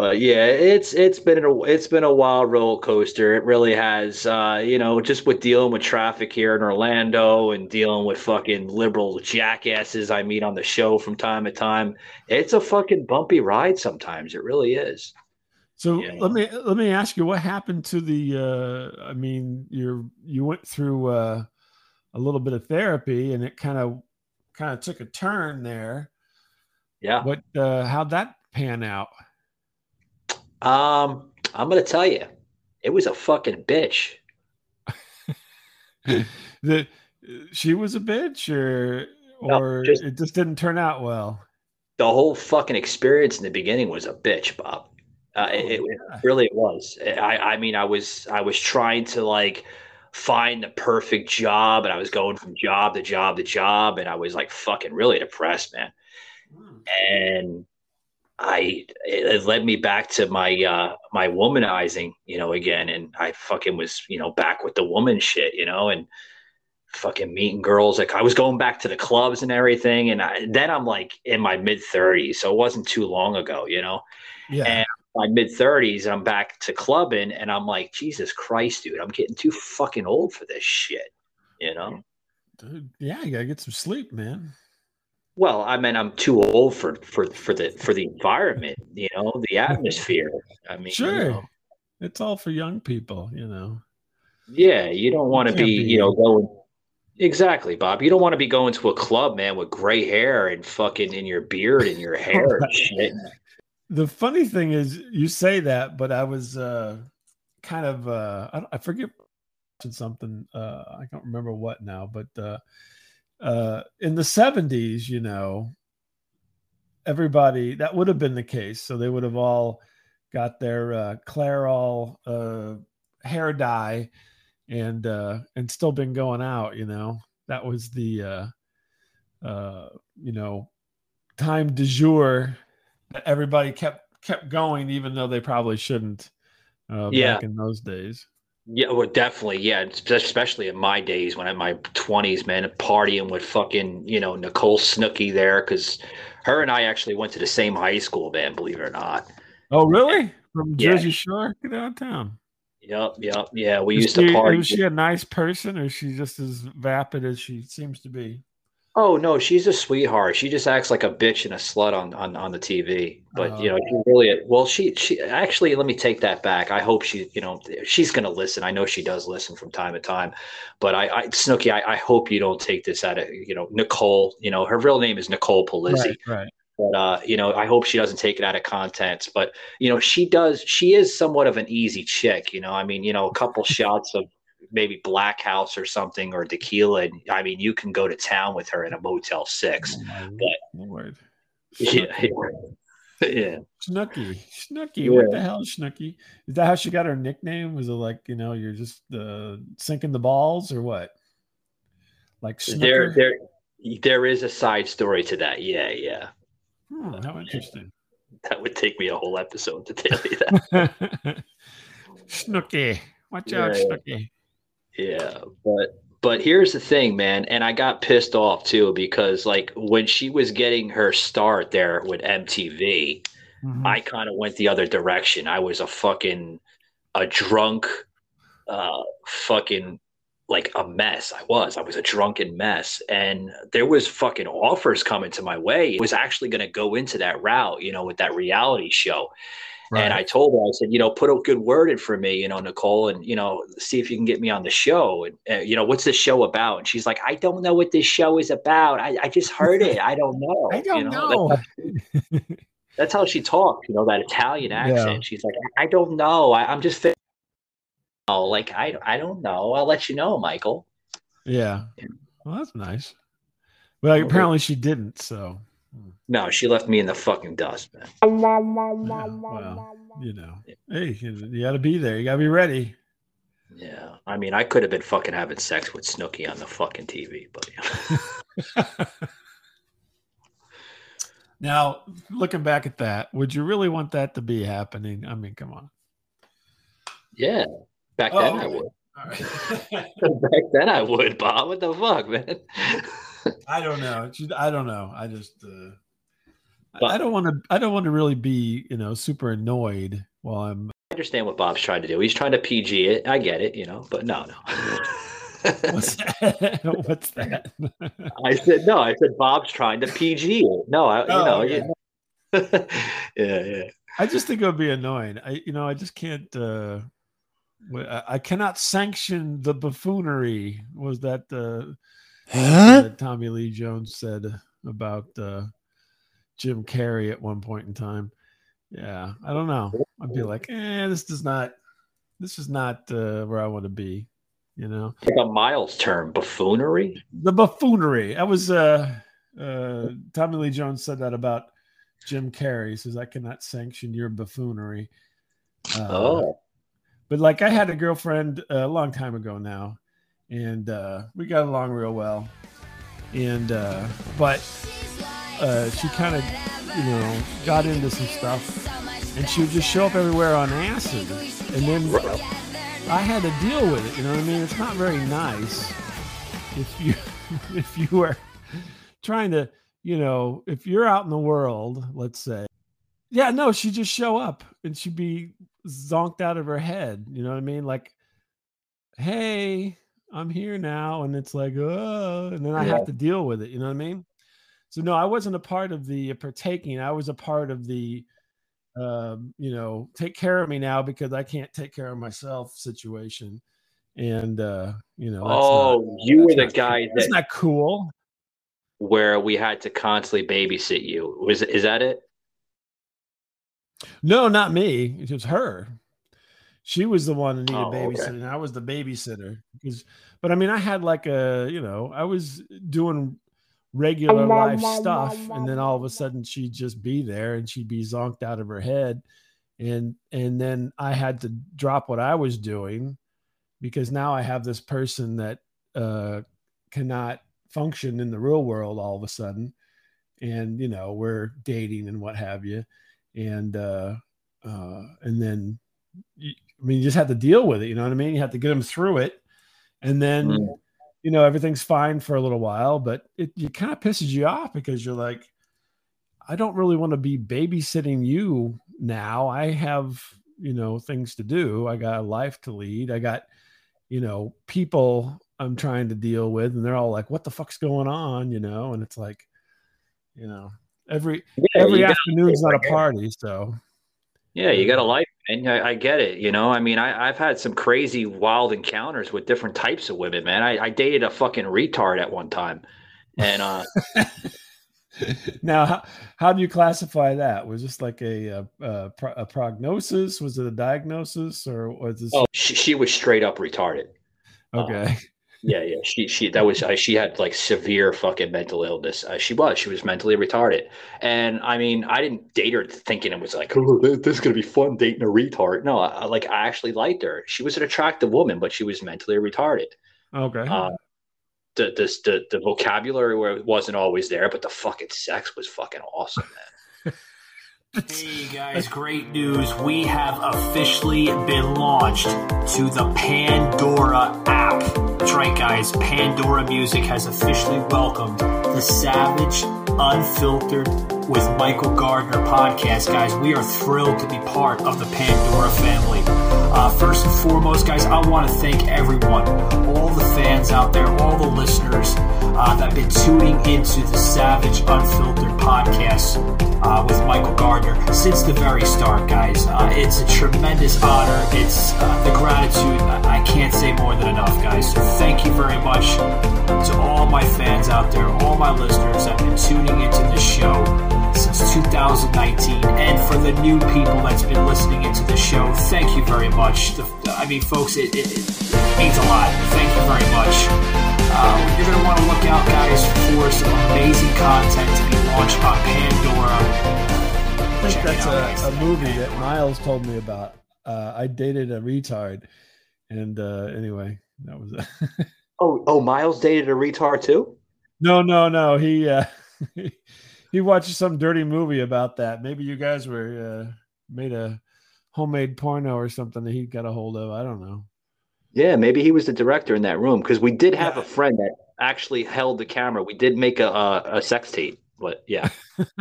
But yeah, it's it's been a it's been a wild roller coaster. It really has. Uh, you know, just with dealing with traffic here in Orlando and dealing with fucking liberal jackasses I meet on the show from time to time. It's a fucking bumpy ride sometimes. It really is. So let me let me ask you, what happened to the? Uh, I mean, you're you went through uh, a little bit of therapy, and it kind of kind of took a turn there. Yeah. What? Uh, how'd that pan out? Um, I'm gonna tell you, it was a fucking bitch. the she was a bitch, or No, or just- it just didn't turn out well. the whole fucking experience in the beginning was a bitch, Bob. Uh, it, it really was. I, I mean, I was I was trying to like find the perfect job, and I was going from job to job to job, and I was like fucking really depressed, man. And I it, led me back to my uh my womanizing, you know, again, and I fucking was you know back with the woman shit, you know, and fucking meeting girls. Like I was going back to the clubs and everything. And I, then I'm like in my mid 30s. So it wasn't too long ago, you know? Yeah. And my mid thirties and I'm back to clubbing and I'm like, Jesus Christ, dude, I'm getting too fucking old for this shit. You know? Dude, yeah, you gotta get some sleep, man. Well, I mean, I'm too old for for for the for the environment, you know, the atmosphere. I mean, you Sure. know, It's all for young people, you know. yeah, you don't want to be, be- you know, going exactly, Bob. You don't want to be going to a club, man, with gray hair and fucking in your beard and your hair and shit. The funny thing is, you say that, but I was uh, kind of uh, I, I forget something. Uh, I can't remember what now, but uh, uh, in the seventies, you know, everybody that would have been the case. So they would have all got their uh, Clairol uh, hair dye and uh, and still been going out. You know, that was the uh, uh, you know time de jour that everybody kept kept going, even though they probably shouldn't. Uh, Yeah. back in those days. Yeah, well, definitely. Yeah, especially in my days when I'm in my 20s, man, partying with fucking, you know, Nicole Snooki there because her and I actually went to the same high school, man, believe it or not. Oh, really? From Yeah. Jersey Shore downtown. Yep, yep, yeah. We Is used to she- party. Was she a nice person, or is she just as vapid as she seems to be? Oh no, she's a sweetheart. She just acts like a bitch and a slut on on, on the TV. But you know, Oh. she really well. She she actually. Let me take that back. I hope she you know she's gonna listen. I know she does listen from time to time. But I, I Snooki, I, I hope you don't take this out of you know Nicole. You know her real name is Nicole Polizzi. Right, right. But uh, you know, I hope she doesn't take it out of context. But you know, she does. She is somewhat of an easy chick. You know, I mean, you know, a couple shots of maybe Black Haus or something or tequila, and I mean, you can go to town with her in a Motel Six. but Lord. yeah, yeah, yeah. Snooki, Snooki. What the hell, Snooki? Is that how she got her nickname? Was it like you know you're just uh, sinking the balls or what? Like There, Snooker? there, there is a side story to that. Yeah, yeah. Hmm, how interesting. That would take me a whole episode to tell you that. Snooki, watch out, Yeah. Snooki. Yeah, but but here's the thing, man, and I got pissed off too because like when she was getting her start there with MTV, Mhm. I kind of went the other direction. I was a fucking a drunk uh fucking like a mess. I was. I was a drunken mess and there was fucking offers coming to my way. It was actually going to go into that route, you know, with that reality show. And I told her, I said, you know, put a good word in for me, you know, Nicole, and you know, see if you can get me on the show. And uh, you know, what's this show about? And she's like, I don't know what this show is about. I, I just heard it. I don't know. I don't you know. That's, how, that's how she talked. You know, that Italian accent. Yeah. She's like, I don't know. I, I'm just. Oh, like I, I don't know. I'll let you know, Michael. Yeah. Well, that's nice. Well, apparently she didn't. So, No, she left me in the fucking dust, man. well, you know, hey, you, you got to be there. You got to be ready. Yeah, I mean, I could have been fucking having sex with Snooki on the fucking TV, but. Now, looking back at that, would you really want that to be happening? I mean, come on. yeah, back then Oh, I would. All right. back then I would, Bob. What the fuck, man? I don't know. I don't know. I just, uh, I- I don't want to. I don't want to really be, you know, super annoyed while I'm. I understand what Bob's trying to do. He's trying to PG it. I get it, you know, but no, no. What's that? What's that? I said no. I said Bob's trying to PG it. No, I, you Oh, know, okay. yeah, yeah. I just think it would be annoying. I, you know, I just can't. uh I I cannot sanction the buffoonery. Was that uh, Huh? that Tommy Lee Jones said about uh, Jim Carrey at one point in time? Yeah, I don't know. I'd be like, eh, this does not. This is not uh, where I want to be. You know, Like a Miles term, buffoonery. the buffoonery. I was. uh uh Tommy Lee Jones said that about Jim Carrey. He says I cannot sanction your buffoonery. Uh, Oh, but like I had a girlfriend uh, a long time ago now, and uh, we got along real well. And uh, but uh, she kind of, you know, got into some stuff, and she would just show up everywhere on acid, and then I had to deal with it. You know what I mean? It's not very nice if you if you are trying to, you know, if you're out in the world, let's say, Yeah, no, she'd just show up and she'd be zonked out of her head. You know what I mean? Like, hey, I'm here now. And it's like, oh, and then I Yeah. have to deal with it. You know what I mean? So, no, I wasn't a part of the partaking. I was a part of the, um, you know, take care of me now because I can't take care of myself situation. And, uh, you know, that's oh, not, you were the guy cool. That's that not cool. where we had to constantly babysit you. Was is that it? No, not me. It was her. She was the one that needed Oh, okay. babysitting. I was the babysitter. Because, but I mean, I had like a, you know, I was doing regular life stuff, and then all of a sudden she'd just be there, and she'd be zonked out of her head, and and then I had to drop what I was doing because now I have this person that uh, cannot function in the real world all of a sudden, and you know we're dating and what have you, and uh, uh, and then you, I mean you just have to deal with it. You know what I mean? You have to get them through it, and then Mm. you know everything's fine for a little while, but it, it kind of pisses you off because you're like, I don't really want to be babysitting you now. I have you know things to do. I got a life to lead. I got you know people I'm trying to deal with, and they're all like, "What the fuck's going on?" You know, and it's like, you know, every Yeah, every afternoon's not a it. party, so Yeah, you got a life, man. I, I get it. You know, I mean, I, I've had some crazy, wild encounters with different types of women, man. I, I dated a fucking retard at one time, and uh, now how, how do you classify that? Was this like a a, a, pro- a prognosis? Was it a diagnosis, or was this oh, she, she was straight up retarded. okay? Um, Yeah, yeah. She she that was uh, she had like severe fucking mental illness. Uh, she was she was mentally retarded, and I mean I didn't date her thinking it was like oh this, this is gonna be fun dating a retard. No, I, I- like I actually liked her. She was an attractive woman, but she was mentally retarded. Okay. Uh, the, the the the vocabulary wasn't always there, but the fucking sex was fucking awesome, man. Hey guys, great news. We have officially been launched to the Pandora app. That's right, guys. Pandora Music has officially welcomed the Savaged Unfiltered with Michael Gardner podcast, guys. We are thrilled to be part of the Pandora family. Uh, first and foremost, guys, I want to thank everyone, all the fans out there, all the listeners uh, have been tuning into the Savaged Unfiltered podcast uh, with Michael Gardner since the very start, guys. Uh, it's a tremendous honor. It's uh, the gratitude. I I can't say more than enough, guys. So thank you very much to all my fans out there, all my listeners that have been tuning into this show since 2019, and for the new people that's been listening into the show, thank you very much. The, I mean, folks, it, it, it means a lot. Thank you very much. Uh, you're going to want to look out, guys, for some amazing content to be launched on Pandora. I think that's a, a movie that Miles told me about. Uh, I dated a retard, and uh, anyway, that was it. Oh oh, Miles dated a retard too. no, no, no. He uh, he watched some dirty movie about that. Maybe you guys were uh, made a homemade porno or something that he got a hold of. I don't know. Yeah, maybe he was the director in that room because we did have a friend that actually held the camera. We did make a a, a sex tape, but yeah.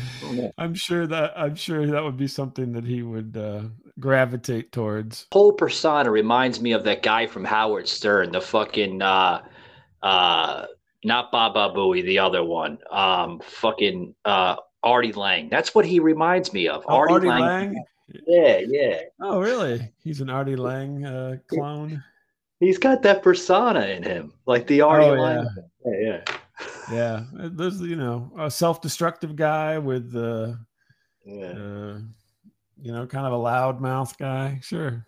I'm sure that I'm sure that would be something that he would uh, gravitate towards. whole persona reminds me of that guy from Howard Stern, the fucking uh uh not Baba Booey, the other one. Um fucking uh Artie Lange. That's what he reminds me of. Oh, Artie, Artie Lange. Lange? Yeah, yeah. Oh, really? He's an Artie Lange uh, clone. He's got that persona in him. Like the Artie Oh, Lange. Yeah, yeah. Yeah, uh, there's you know a self-destructive guy with uh, Yeah. uh, you know, kind of a loud mouth guy. Sure.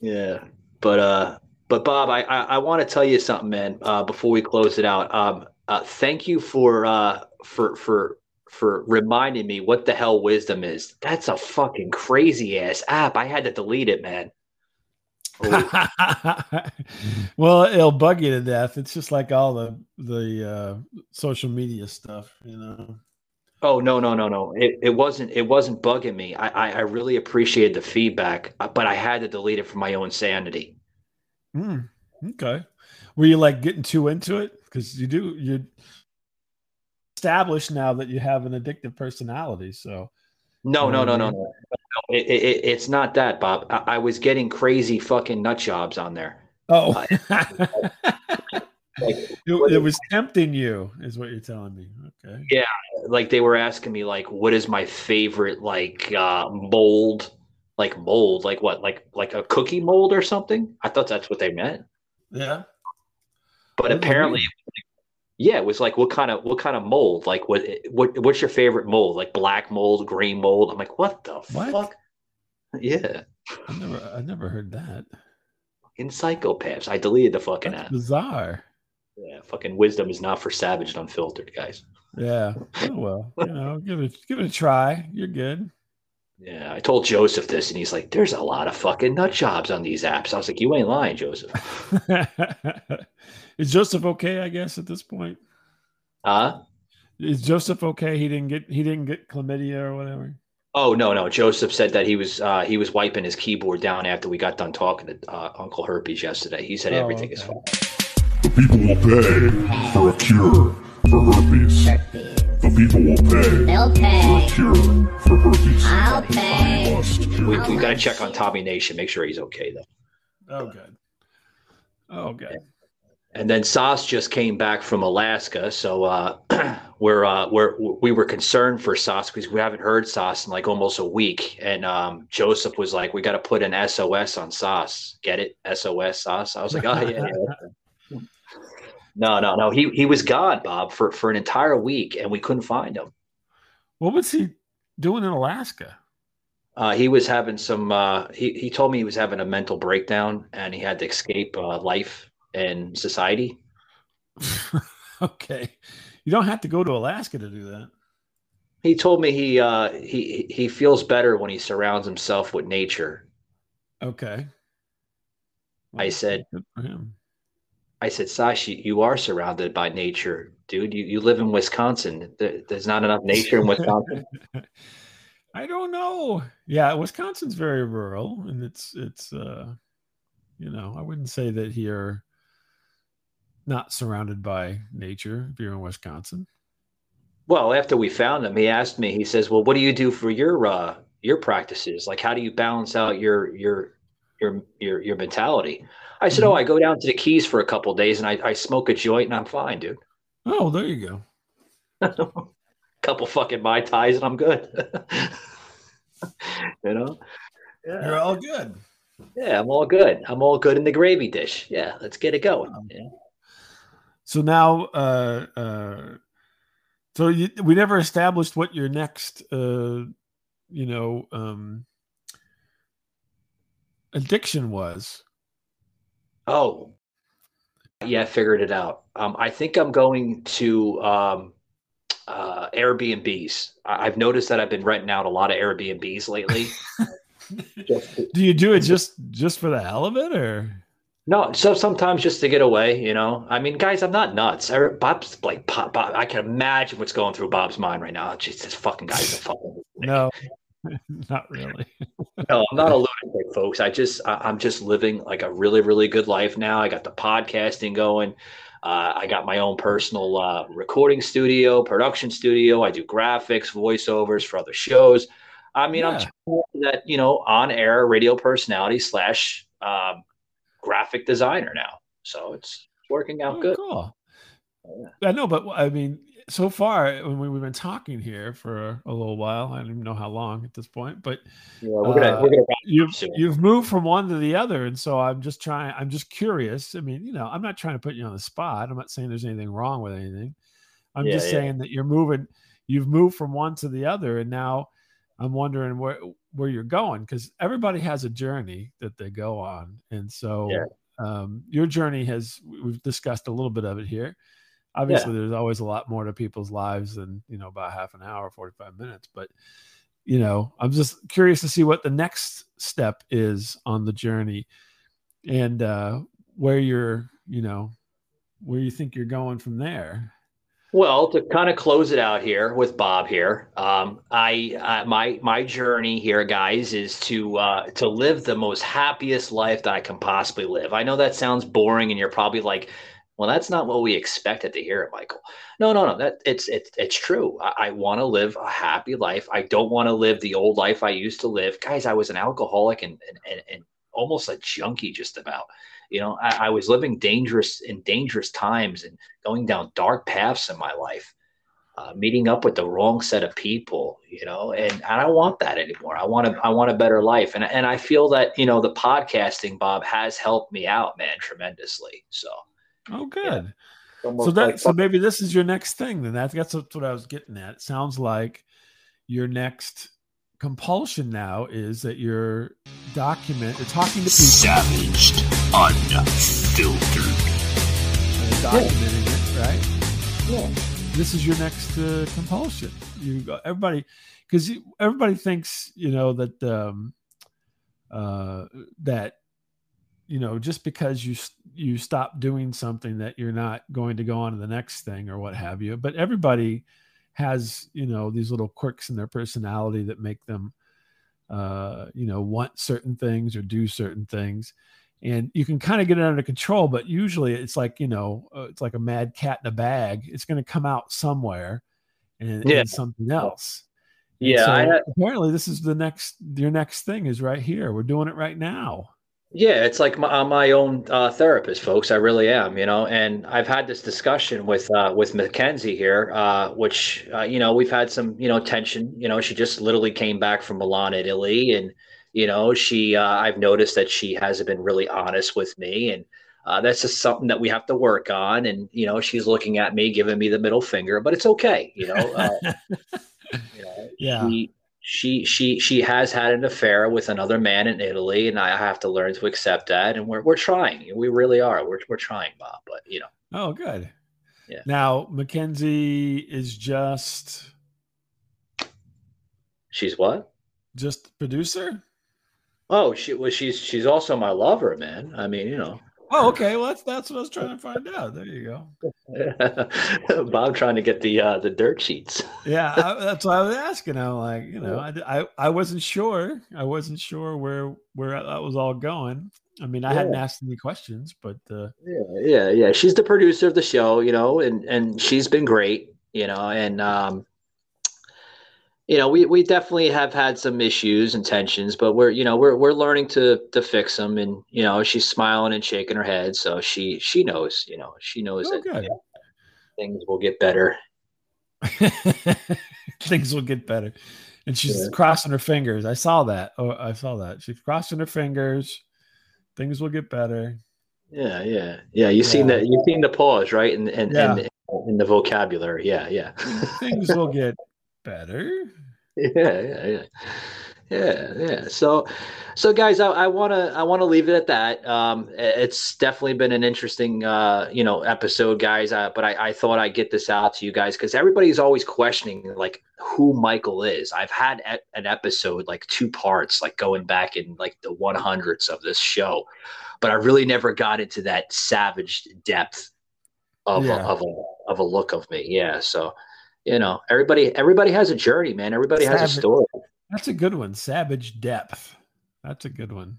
Yeah, but uh, but Bob, I I, I want to tell you something, man. Uh, before we close it out, um, uh, thank you for uh for for for reminding me what the hell wisdom is. That's a fucking crazy ass app. I had to delete it, man. well, it'll bug you to death. It's just like all the the uh, social media stuff, you know. Oh no no no no! It, it wasn't it wasn't bugging me. I, I I really appreciated the feedback, uh, but I had to delete it for my own sanity. Hmm. Okay. Were you like getting too into it? Because you do you established now that you have an addictive personality. So No, no, no, no, Um, no. It, it- it's not that, Bob. I, I was getting crazy fucking nut jobs on there. Oh, Like, it, it was tempting you, is what you're telling me. Okay. yeah, like they were asking me, like, what is my favorite, like, uh, mold? Like mold, like what? Like like a cookie mold or something? I thought that's what they meant. Yeah. But What apparently, yeah, it was like what kind of what kind of mold? Like what what what's your favorite mold? Like black mold, green mold? I'm like, what the What? fuck? Yeah, I never, I never heard that. in psychopaths. I deleted the fucking app. Bizarre. Yeah, fucking wisdom is not for savage and unfiltered, guys. Yeah. Oh well, you know, give it, give it a try. You're good. Yeah, I told Joseph this, and he's like, "There's a lot of fucking nut jobs on these apps." I was like, "You ain't lying, Joseph." Is Joseph okay? I guess at this point, Huh? is Joseph okay? He didn't get, he didn't get chlamydia or whatever. Oh no, no. Joseph said that he was uh, he was wiping his keyboard down after we got done talking to uh, Uncle Herpes yesterday. He said Oh, everything is fine. The people will pay for a cure for herpes. The people will pay They'll pay. for a cure for herpes. I'll pay. Must. We, we got to check on Tommy Nation, make sure he's okay though. Oh good. Oh good. And then Sas just came back from Alaska, so uh, we're uh, we're we were concerned for Sas because we haven't heard Sas in like almost a week. And um, Joseph was like, "We got to put an SOS on Sas. Get it? SOS Sas." I was like, "Oh yeah." yeah. no, no, no. He he was gone, Bob, for for an entire week, and we couldn't find him. What was he doing in Alaska? Uh, he was having some. Uh, he he told me he was having a mental breakdown, and he had to escape uh, life and society. okay. You don't have to go to Alaska to do that. He told me he uh, he he feels better when he surrounds himself with nature. Okay. I said, Good for him. I said, Sashi, you are surrounded by nature, dude. You you live in Wisconsin. There, there's not enough nature in Wisconsin. I don't know. Yeah, Wisconsin's very rural, and it's it's uh, you know, I wouldn't say that you're not surrounded by nature if you're in Wisconsin. well, after we found him, he asked me. He says, "Well, what do you do for your uh, your practices? Like, how do you balance out your your your your your mentality?" I said, "Oh, I go down to the Keys for a couple days and I, I smoke a joint and I'm fine, dude. Oh, there you go. couple fucking mai tais and I'm good. you know? You're all good. Yeah, I'm all good. I'm all good in the gravy dish. Yeah, let's get it going. Yeah. So now, uh, uh, so you, we never established what your next, uh, you know, um, addiction was. Oh, yeah, figured it out. Um, I think I'm going to um, uh, Airbnbs. I- I've noticed that I've been renting out a lot of Airbnbs lately. To- Do you do it just just for the hell of it, or no, so sometimes just to get away, you know. I mean, guys, I'm not nuts. I, Bob's like, Bob, Bob, I can imagine what's going through Bob's mind right now. Jeez, this fucking guy's a fucking. no? Not really. No, I'm not a lunatic, folks. I just, I, I'm just living like a really, really good life now. I got the podcasting going. Uh, I got my own personal uh, recording studio, production studio. I do graphics, voiceovers for other shows. I mean, I'm Yeah. to that you know on air radio personality slash um, graphic designer now. So it's working out Oh, good. Cool. Yeah. I know, but I mean, so far when we, we've been talking here for a little while, I don't even know how long at this point, but Yeah, we're gonna uh, we're gonna you've soon. you've moved from one to the other, and so I'm just trying. I'm just curious. I mean, you know, I'm not trying to put you on the spot. I'm not saying there's anything wrong with anything. I'm Yeah, just yeah. saying that you're moving. You've moved from one to the other, and now I'm wondering where where you're going because everybody has a journey that they go on, and so Yeah. um, your journey has we've discussed a little bit of it here. Obviously, there's always a lot more to people's lives than you know about half an hour, 45 minutes, but you know, I'm just curious to see what the next step is on the journey and uh, where you're, you know, where you think you're going from there. Well, to kind of close it out here with Bob here, um, I uh, my my journey here, guys, is to uh, to live the most happiest life that I can possibly live. I know that sounds boring, and you're probably like, Well, that's not what we expected to hear, Michael. No, no, no. That it's it's it's true. I, I want to live a happy life. I don't want to live the old life I used to live. Guys, I was an alcoholic and and, and, and almost a junkie just about. You know, I, I was living dangerous in dangerous times and going down dark paths in my life uh, meeting up with the wrong set of people, you know, and I don't want that anymore. I want to, I want a better life. And, and I feel that, you know, the podcasting, Bob, has helped me out, man, tremendously. So, oh, good. Yeah. So that, so maybe this is your next thing. Then that's, that's what I was getting at. It sounds like your next compulsion now is that you're document, you're talking to people. Savaged, unfiltered. Documenting yeah. it, right? Yeah this is your next uh, compulsion. You everybody, because everybody thinks you know that um, uh, that you know just because you you stop doing something that you're not going to go on to the next thing or what have you. But everybody has you know these little quirks in their personality that make them uh, you know want certain things or do certain things and you can kind of get it under control but usually it's like you know uh, it's like a mad cat in a bag. It's going to come out somewhere and, yeah. and something else. Yeah so had, apparently this is the next your next thing is right here. We're doing it right now. Yeah it's like my, I'm my own uh, therapist folks. I really am you know and i've had this discussion with uh, with mackenzie here uh, which uh, you know we've had some you know tension. You know she just literally came back from milan italy and you know, she uh, I've noticed that she hasn't been really honest with me, and uh, that's just something that we have to work on. And you know, she's looking at me, giving me the middle finger, but it's okay. You know, uh, you know yeah. She, she she she has had an affair with another man in Italy, and I have to learn to accept that. And we're we're trying. We really are. We're we're trying, Bob. But you know. Oh, good. Yeah. Now Mackenzie is just. She's what? Just producer. Oh, she well, she's she's also my lover, man. I mean, you know. Oh, okay. Well, that's that's what I was trying to find out. There you go. Bob trying to get the uh, the dirt sheets. yeah, I, that's what I was asking. I'm like, you know, I, I I wasn't sure. I wasn't sure where where that was all going. I mean, I yeah. hadn't asked any questions, but uh, yeah, yeah, yeah. She's the producer of the show, you know, and and she's been great, you know, and um, you know, we, we definitely have had some issues and tensions, but we're, you know, we're, we're learning to, to fix them. And, you know, she's smiling and shaking her head. So she, she knows, you know, she knows oh, that things will get better. things will get better. And she's yeah. crossing her fingers. I saw that. Oh, I saw that. She's crossing her fingers. Things will get better. Yeah, yeah, yeah. You've yeah. seen that. You've seen the pause, right? And and yeah. in the vocabulary. Yeah, yeah. things will get better. Yeah, yeah, yeah. Yeah, yeah. So, so guys, I I want to I want to leave it at that. Um, it's definitely been an interesting, uh, you know, episode, guys. Uh, but I, I thought I'd get this out to you guys because everybody's always questioning like who Michael is. I've had a- an episode like two parts, like going back in like the 100s of this show, but I really never got into that savage depth of yeah. a, of a of a look of me. Yeah, so you know, everybody everybody has a journey, man. Everybody Savage. has a story. That's a good one. Savage depth. That's a good one.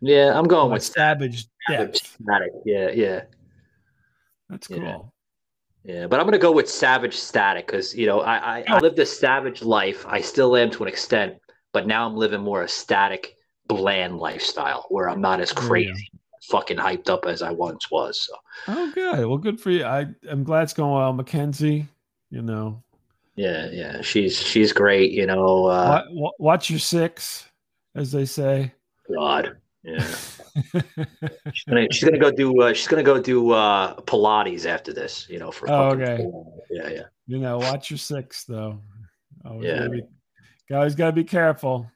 Yeah, I'm going with savage depth. Static. Yeah, yeah. That's cool. Yeah. Yeah, but I'm gonna go with savage static because you know I, I, I lived a savage life. I still am to an extent, but now I'm living more a static, bland lifestyle where I'm not as crazy, yeah. fucking hyped up as I once was. So. Oh, good. Well, good for you. I I'm glad it's going well, Mackenzie you know. Yeah, yeah, she's she's great. You know, uh, watch, watch your six, as they say. God, yeah. she's gonna she's gonna go do uh, she's gonna go do uh, Pilates after this. You know, for oh, okay. Yeah, yeah. You know, watch your six though. Always yeah, gotta be, always gotta be careful.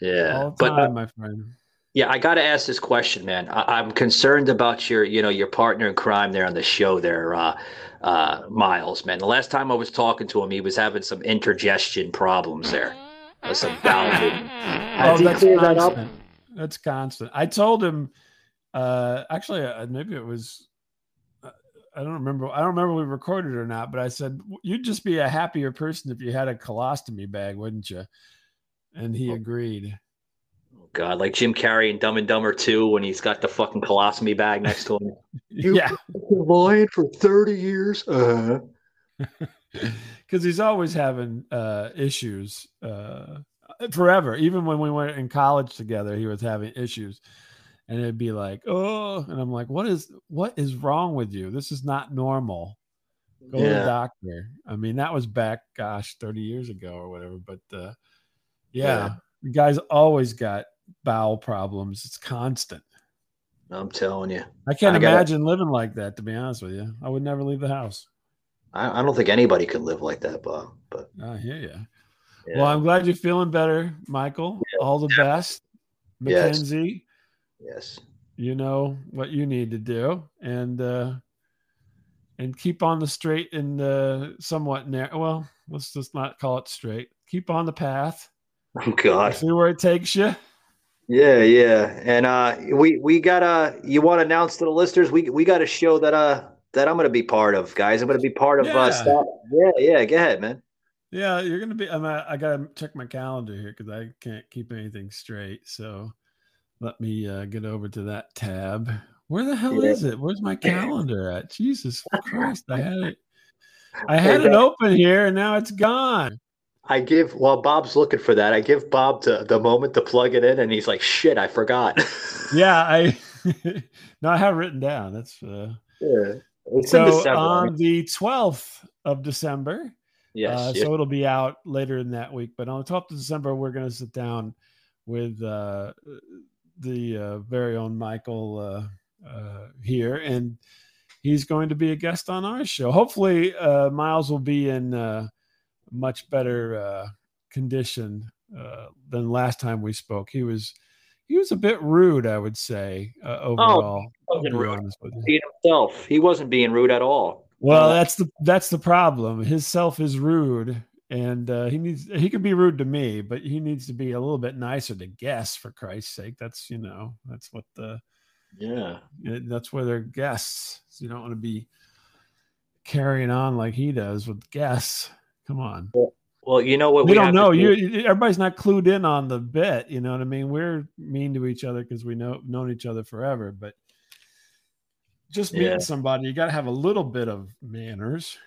Yeah, all the time, but, uh, my friend. Yeah, I got to ask this question, man. I, am concerned about your, you know, your partner in crime there on the show there, uh, uh, Miles, man. The last time I was talking to him, he was having some intergestion problems there. Uh, some bowel Oh, that's constant. That that's constant. I told him, uh, actually, uh, maybe it was, uh, I don't remember. I don't remember we recorded or not, but I said, you'd just be a happier person if you had a colostomy bag, wouldn't you? And he oh. agreed. God, like Jim Carrey in Dumb and Dumber 2 when he's got the fucking colostomy bag next to him. You yeah, lying for 30 years. Uh, because he's always having uh, issues uh, forever. Even when we went in college together, he was having issues, and it'd be like, "Oh," and I'm like, "What is what is wrong with you? This is not normal. Go to the doctor." I mean, that was back, gosh, 30 years ago or whatever. But uh, yeah, Yeah. the guy's always got bowel problems. It's constant. I'm telling you. I can't I gotta- imagine living like that. To be honest with you, I would never leave the house. I, I don't think anybody could live like that, Bob. But I hear you. Yeah. Well, I'm glad you're feeling better, Michael. All the best. Yes. Mackenzie, yes. you know what you need to do and uh and keep on the straight and uh somewhat narrow well, let's just not call it straight. Keep on the path. Oh God. See where it takes you. Yeah, yeah. And uh we we got uh you want to announce to the listeners we we got a show that uh that I'm going to be part of, guys. I'm going to be part of Yeah. uh Stop. Yeah, yeah, go ahead, man. Yeah, you're gonna be. I'm. uh, I gotta check my calendar here because I can't keep anything straight. So let me uh, get over to that tab. Where the hell Yeah. is it? Where's my calendar at? Jesus Christ! I had it. I had it open here, and now it's gone. I give while Bob's looking for that, I give Bob to, the moment to plug it in and he's like, "Shit, I forgot." Yeah, I. no, I have it written down. That's uh, yeah. It's in so December, on the 12th of December. Yes, Uh, yes. So it'll be out later in that week. But on the 12th of December, we're going to sit down with uh, the uh, very own Michael uh, uh, here, and he's going to be a guest on our show. Hopefully, uh, Miles will be in uh, much better uh, condition uh, than last time we spoke. He was. He was a bit rude, I would say, uh, overall. Oh, he wasn't rude. honest with you. Being himself. He wasn't being rude at all. Well, that's the that's the problem. His self is rude, and uh, he needs he can be rude to me, but he needs to be a little bit nicer to guests. For Christ's sake, that's you know that's what the Yeah. that's where they're guests. So you don't want to be carrying on like he does with guests. Come on, Well, you know what we, don't have know. You do? everybody's not clued in on the bit. You know what I mean? We're mean to each other because we know known each other forever, but just meeting Yeah. somebody, you got to have a little bit of manners.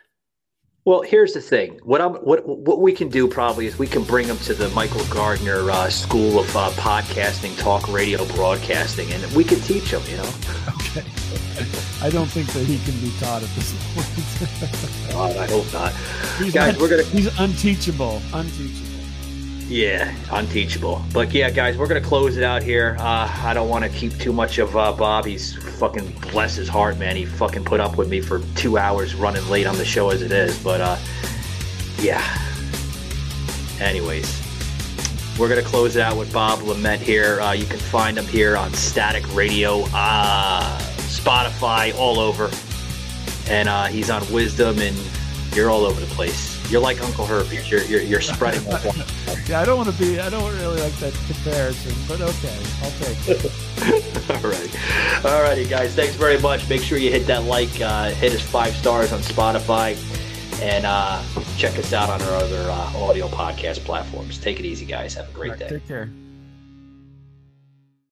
Well, here's the thing. What I'm what what we can do probably is we can bring them to the Michael Gardner uh, School of uh, Podcasting, Talk Radio, Broadcasting, and we can teach them. You know. Okay. I don't think that he can be taught at this point. God, I hope not. he's Guys, not- we're gonna he's unteachable. Unteachable. Yeah, unteachable. But yeah, guys, we're gonna close it out here. Uh, I don't want to keep too much of uh, Bob. He's fucking bless his heart, man. He fucking put up with me for two hours running late on the show as it is. But uh, yeah. Anyways, we're gonna close it out with Bob LeMent here. Uh, you can find him here on Static Radio, uh, Spotify, all over, and uh, he's on Wisdom, and you're all over the place. You're like Uncle Herpes. You're you're, you're spreading. Yeah, I don't want to be. I don't really like that comparison, but okay, I'll take it. All right. All righty, guys. Thanks very much. Make sure you hit that like, uh, hit us five stars on Spotify, and uh, check us out on our other uh, audio podcast platforms. Take it easy, guys. Have a great day. Take care.